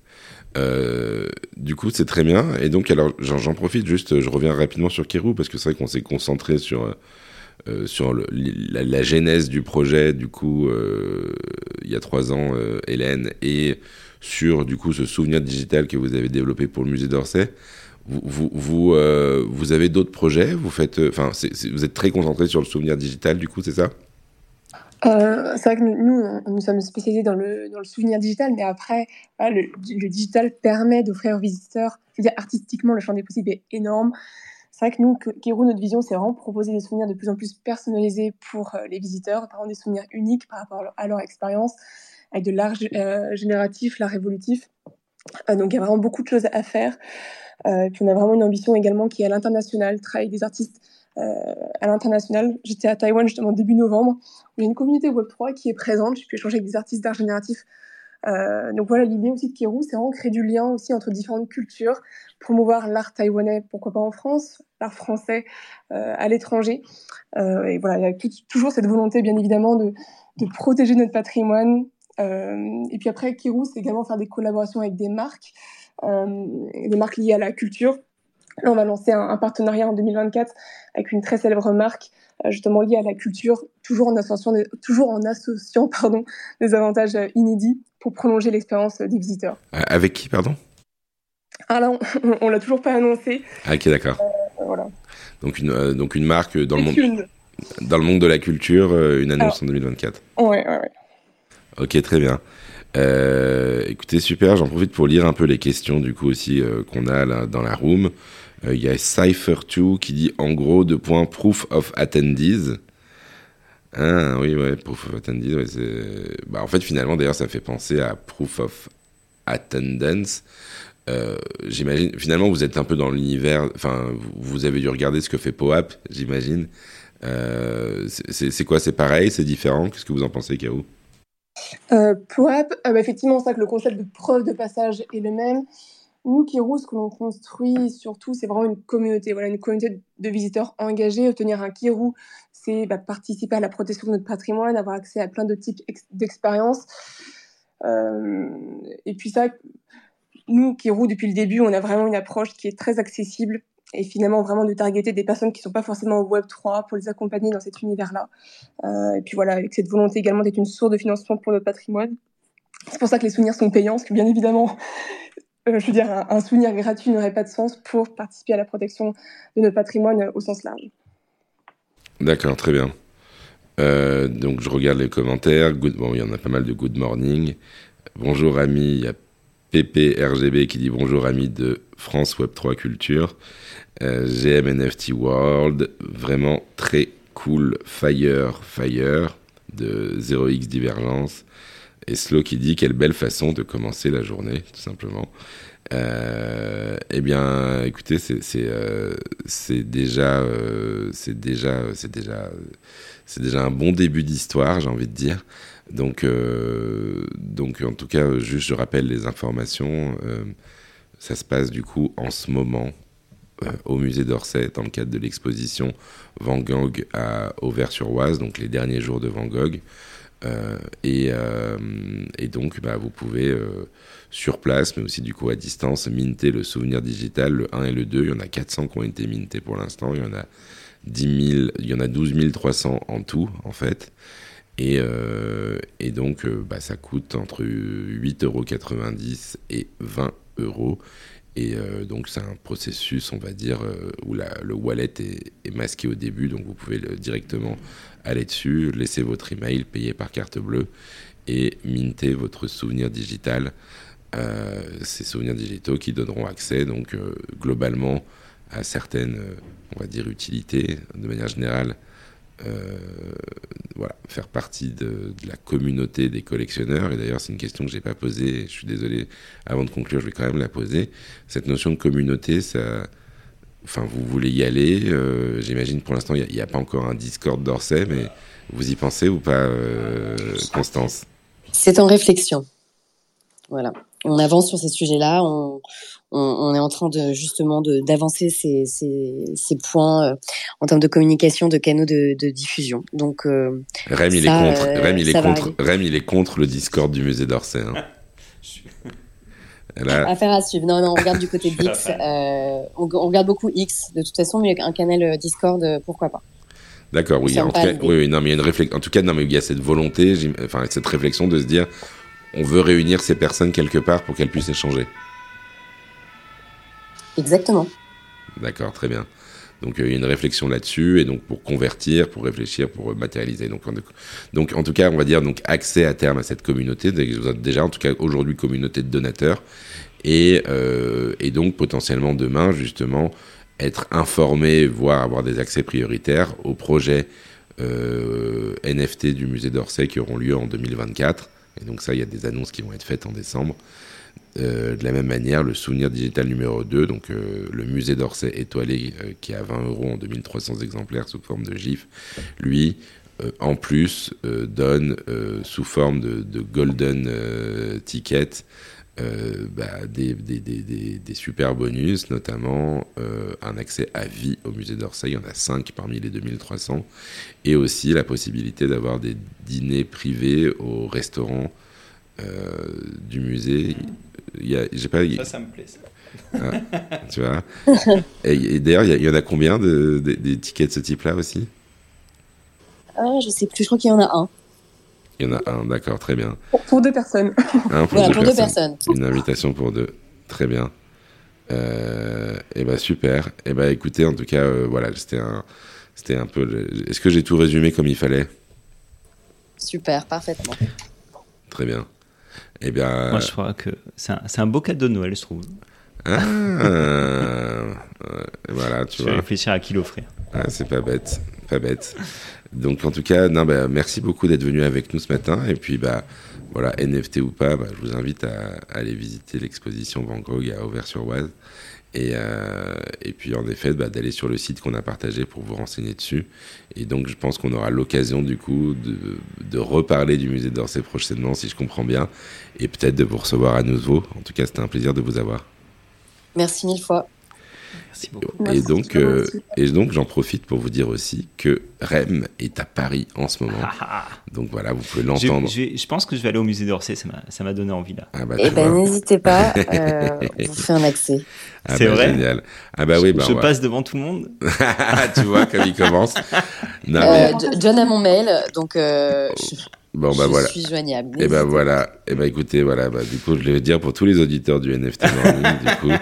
Euh, du coup, c'est très bien. Et donc, alors, j'en profite juste, je reviens rapidement sur Kérou parce que c'est vrai qu'on s'est concentré sur euh, sur le, la, genèse du projet. Du coup, euh, il y a trois ans, euh, Hélène, et sur du coup ce souvenir digital que vous avez développé pour le musée d'Orsay. Vous vous euh, vous avez d'autres projets? Vous faites, enfin, vous êtes très concentré sur le souvenir digital. Du coup, c'est ça? Euh, c'est vrai que nous, nous, sommes spécialisés dans le, souvenir digital, mais après, le, digital permet d'offrir aux visiteurs, dire, artistiquement, le champ des possibles est énorme. C'est vrai que nous, Kérou, notre vision, c'est vraiment proposer des souvenirs de plus en plus personnalisés pour euh, les visiteurs, par exemple des souvenirs uniques par rapport à leur, expérience, avec de l'art euh, génératif, l'art évolutif. Donc il y a vraiment beaucoup de choses à faire. Puis on a vraiment une ambition également qui est à l'international, travailler avec des artistes à l'international. J'étais à Taïwan justement début novembre, il y a une communauté Web3 qui est présente. J'ai pu échanger avec des artistes d'art génératif. Euh, donc voilà, l'idée aussi de Kérou, c'est vraiment créer du lien aussi entre différentes cultures, promouvoir l'art taïwanais, pourquoi pas en France, l'art français euh, à l'étranger. Euh, et voilà, il y a toujours cette volonté, bien évidemment, de, protéger notre patrimoine. Euh, et puis après, Kérou, c'est également faire des collaborations avec des marques, euh, des marques liées à la culture. Là, on va lancer un, partenariat en 2024 avec une très célèbre marque, euh, justement liée à la culture, toujours en associant des, toujours en associant, pardon, des avantages euh, inédits pour prolonger l'expérience des visiteurs. Euh, avec qui, pardon? Ah là, on, ne l'a toujours pas annoncé. Ah, ok, d'accord. voilà. Donc une, donc une marque dans le monde. Dans le monde de la culture, une annonce en 2024. Ouais, ouais, ouais. Ok, très bien. Écoutez, super, j'en profite pour lire un peu les questions du coup aussi qu'on a là dans la room. Euh, il y a Cypher2 qui dit en gros deux points proof of attendees. Ah oui, ouais, proof of attendees. Bah, en fait, finalement, d'ailleurs, ça fait penser à proof of attendance. Euh, j'imagine, finalement, vous êtes un peu dans l'univers. Enfin, vous avez dû regarder ce que fait POAP, j'imagine. Euh, c'est quoi C'est pareil C'est différent? Qu'est-ce que vous en pensez, Kao euh, POAP, bah, effectivement, c'est vrai que le concept de preuve de passage est le même. Nous, Kirou, ce que l'on construit surtout, c'est vraiment une communauté, voilà, une communauté de visiteurs engagés. Obtenir un Kirou, c'est bah, participer à la protection de notre patrimoine, avoir accès à plein de types d'expériences. Euh, et puis ça, nous, Kirou, depuis le début, on a vraiment une approche qui est très accessible et finalement vraiment de targeter des personnes qui ne sont pas forcément au Web 3 pour les accompagner dans cet univers-là. Euh, et puis voilà, avec cette volonté également d'être une source de financement pour notre patrimoine. C'est pour ça que les souvenirs sont payants, parce que bien évidemment, je veux dire, un, souvenir gratuit n'aurait pas de sens pour participer à la protection de notre patrimoine au sens large. D'accord, très bien. Euh, donc je regarde les commentaires. Good, bon, il y en a pas mal de good morning. Bonjour ami, il y a PPRGB qui dit bonjour ami de France Web 3 Culture. Euh, GM NFT World, vraiment très cool. Fire, Fire de 0x Divergence. Et Slow qui dit quelle belle façon de commencer la journée, tout simplement. Euh, eh bien, écoutez, c'est euh, déjà, euh, c'est déjà, c'est déjà, c'est déjà un bon début d'histoire, j'ai envie de dire. Donc, donc, en tout cas, juste je rappelle les informations. Ça se passe du coup en ce moment au musée d'Orsay dans le cadre de l'exposition Van Gogh à Auvers-sur-Oise, donc les derniers jours de Van Gogh. Euh, et, euh, et, donc, bah, vous pouvez euh, sur place, mais aussi du coup à distance, minter le souvenir digital, le 1 et le 2. Il y en a 400 qui ont été mintés pour l'instant. Il y en a 10 000, il y en a 12 300 en tout, en fait. Et, donc, bah, ça coûte entre 8,90 euros et 20 euros. Et donc, c'est un processus, on va dire, où le wallet est, masqué au début. Donc, vous pouvez directement aller dessus, laisser votre email, payer par carte bleue et minter votre souvenir digital. Euh, ces souvenirs digitaux qui donneront accès, donc, globalement, à certaines, on va dire, utilités. De manière générale, euh, voilà, faire partie de, la communauté des collectionneurs. Et d'ailleurs, c'est une question que j'ai pas posée. Je suis désolé. Avant de conclure, je vais quand même la poser. Cette notion de communauté, ça, enfin, vous voulez y aller euh, J'imagine pour l'instant, il n'y a, a, pas encore un Discord d'Orsay, mais vous y pensez ou pas, euh, Constance? C'est en réflexion. Voilà. On avance sur ces sujets-là. On, on, on, est en train de justement d'avancer ces, ces, ces, points euh, en termes de communication, de canaux de, de diffusion. Donc euh, Rem, il est contre. Euh, Rem, il est contre. Rem, il est contre le Discord du musée d'Orsay. Hein. Là... Affaire à suivre. Non, non, on regarde du côté d'X. Euh, on, on, regarde beaucoup X de toute façon, mais un canal Discord, pourquoi pas. D'accord, oui. En tout cas, oui, oui, non, mais il y a une réflexion. En tout cas, non, mais il y a cette volonté, enfin, cette réflexion de se dire, on veut réunir ces personnes quelque part pour qu'elles puissent échanger. Exactement. D'accord, très bien. Donc euh, il y a une réflexion là-dessus et donc pour convertir, pour réfléchir, pour matérialiser. Donc en, tout cas, on va dire donc accès à terme à cette communauté. Déjà en tout cas aujourd'hui communauté de donateurs et euh, et donc potentiellement demain justement être informé, voire avoir des accès prioritaires aux projets euh, NFT du musée d'Orsay qui auront lieu en 2024. Et donc ça, il y a des annonces qui vont être faites en décembre. Euh, de la même manière, le souvenir digital numéro 2, donc euh, le musée d'Orsay étoilé euh, qui est à 20 euros en 2300 exemplaires sous forme de GIF, lui, en plus, donne sous forme de, de golden ticket bah, des, des, super bonus, notamment un accès à vie au musée d'Orsay, il y en a 5 parmi les 2300, et aussi la possibilité d'avoir des dîners privés au restaurant du musée il y a, j'ai pas, ça, ça me plaît. Ça. Ah, tu vois. Et, et d'ailleurs, il y, y, en a combien de, de, des tickets de ce type-là aussi? Ah, Je sais plus. Je crois qu'il y en a un. Il y en a un, d'accord, très bien. Pour, pour deux personnes. Un pour, voilà, deux, pour personnes. deux personnes. Une invitation pour deux. Très bien. Euh, et ben super. Et ben écoutez, en tout cas, euh, voilà, c'était un, c'était un peu. Est-ce que j'ai tout résumé comme il fallait? Super, parfaitement. Très bien. Eh bien, Moi, je crois que c'est un, un, beau cadeau de Noël, je trouve. Ah, euh, voilà, tu je vois. vais réfléchir à qui l'offrir. Ah, c'est pas bête, pas bête. Donc, en tout cas, non, bah, merci beaucoup d'être venu avec nous ce matin. Et puis, bah, voilà, NFT ou pas, bah, je vous invite à, à aller visiter l'exposition Van Gogh à Auvers-sur-Oise. Et, euh, et puis en effet bah, d'aller sur le site qu'on a partagé pour vous renseigner dessus. Et donc je pense qu'on aura l'occasion du coup de, de, reparler du musée d'Orsay prochainement si je comprends bien et peut-être de vous recevoir à nouveau. En tout cas c'était un plaisir de vous avoir. Merci mille fois. Merci beaucoup. Et Merci donc, euh, et donc j'en profite pour vous dire aussi que Rem est à Paris en ce moment. donc voilà, vous pouvez l'entendre. Je, je, je, pense que je vais aller au musée d'Orsay, ça m'a donné envie là. Ah bah, Eh ben n'hésitez pas, euh, vous fait un accès. Ah C'est bah, vrai génial. Ah bah oui, bah, je ouais. passe devant tout le monde. tu vois comme il commence. Non, Euh, mais- John a mon mail, donc euh, je, bon bah je voilà. suis joignable. Et ben N'hésitez voilà, et ben écoutez, voilà, bah, du coup, je vais dire pour tous les auditeurs du NFT Morning, du coup,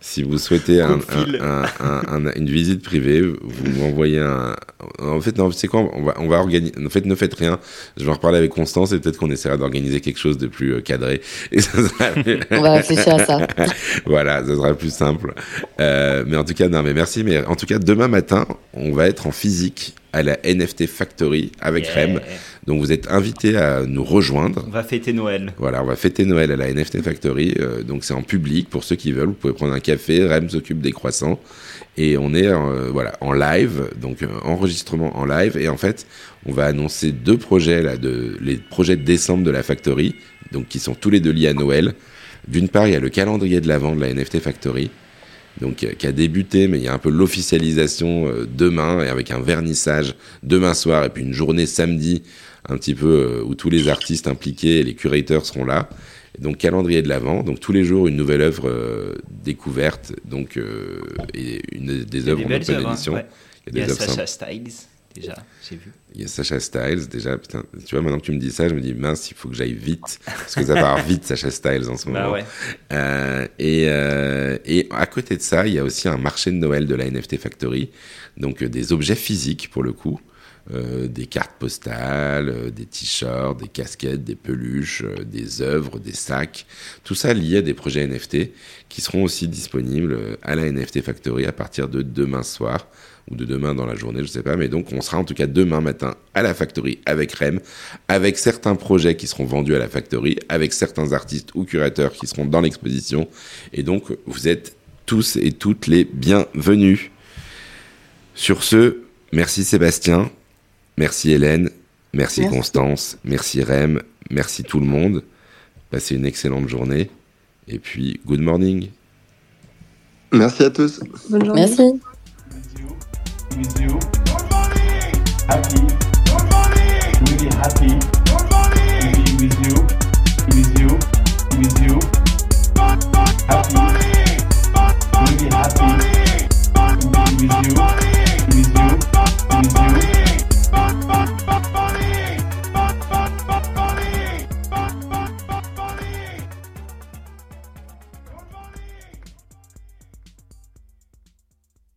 si vous souhaitez un, un, un, une visite privée, vous m'envoyez un. En fait, non, c'est quoi On va, on va organiser. En fait, ne faites rien. Je vais en reparler avec Constance et peut-être qu'on essaiera d'organiser quelque chose de plus euh, cadré. Et ça sera... on va réfléchir à ça. voilà, ça sera plus simple. Euh, mais en tout cas, non, mais merci. Mais en tout cas, demain matin, on va être en physique à la NFT Factory avec Rem. Donc vous êtes invité à nous rejoindre. On va fêter Noël. Voilà, on va fêter Noël à la NFT Factory. Euh, donc c'est en public pour ceux qui veulent. Vous pouvez prendre un café. Rem s'occupe des croissants et on est euh, voilà en live, donc euh, enregistrement en live. Et en fait, on va annoncer deux projets là, de les projets de décembre de la Factory, donc qui sont tous les deux liés à Noël. D'une part, il y a le calendrier de l'avant de la NFT Factory donc qui a débuté, mais il y a un peu l'officialisation euh, demain et avec un vernissage demain soir et puis une journée samedi un petit peu euh, où tous les artistes impliqués et les curateurs seront là. donc calendrier de l'avant, donc tous les jours une nouvelle œuvre euh, découverte, donc et une des œuvres en open édition. Il y a, des Sacha Styles déjà, j'ai vu. Il y a Sacha Styles, déjà, putain, tu vois, maintenant que tu me dis ça, je me dis, mince, il faut que j'aille vite, parce que ça part vite, Sacha Styles, en ce bah moment. ouais. euh, et, euh, et à côté de ça, il y a aussi un marché de Noël de la NFT Factory, donc euh, des objets physiques, pour le coup, des cartes postales, des t-shirts, des casquettes, des peluches, des œuvres, des sacs, tout ça lié à des projets NFT qui seront aussi disponibles à la NFT Factory à partir de demain soir ou de demain dans la journée, je sais pas, mais donc on sera en tout cas demain matin à la Factory avec Rem, avec certains projets qui seront vendus à la Factory, avec certains artistes ou curateurs qui seront dans l'exposition, et donc vous êtes tous et toutes les bienvenus. Sur ce, merci Sébastien, Merci Hélène, merci, merci, Constance, merci Rem, merci tout le monde. Passez une excellente journée et puis good morning. Merci à tous. Bonne journée. Merci. with you. Happy. Really happy. To be with you. With you. With you. Happy. Really happy. To be with you. With you. With you.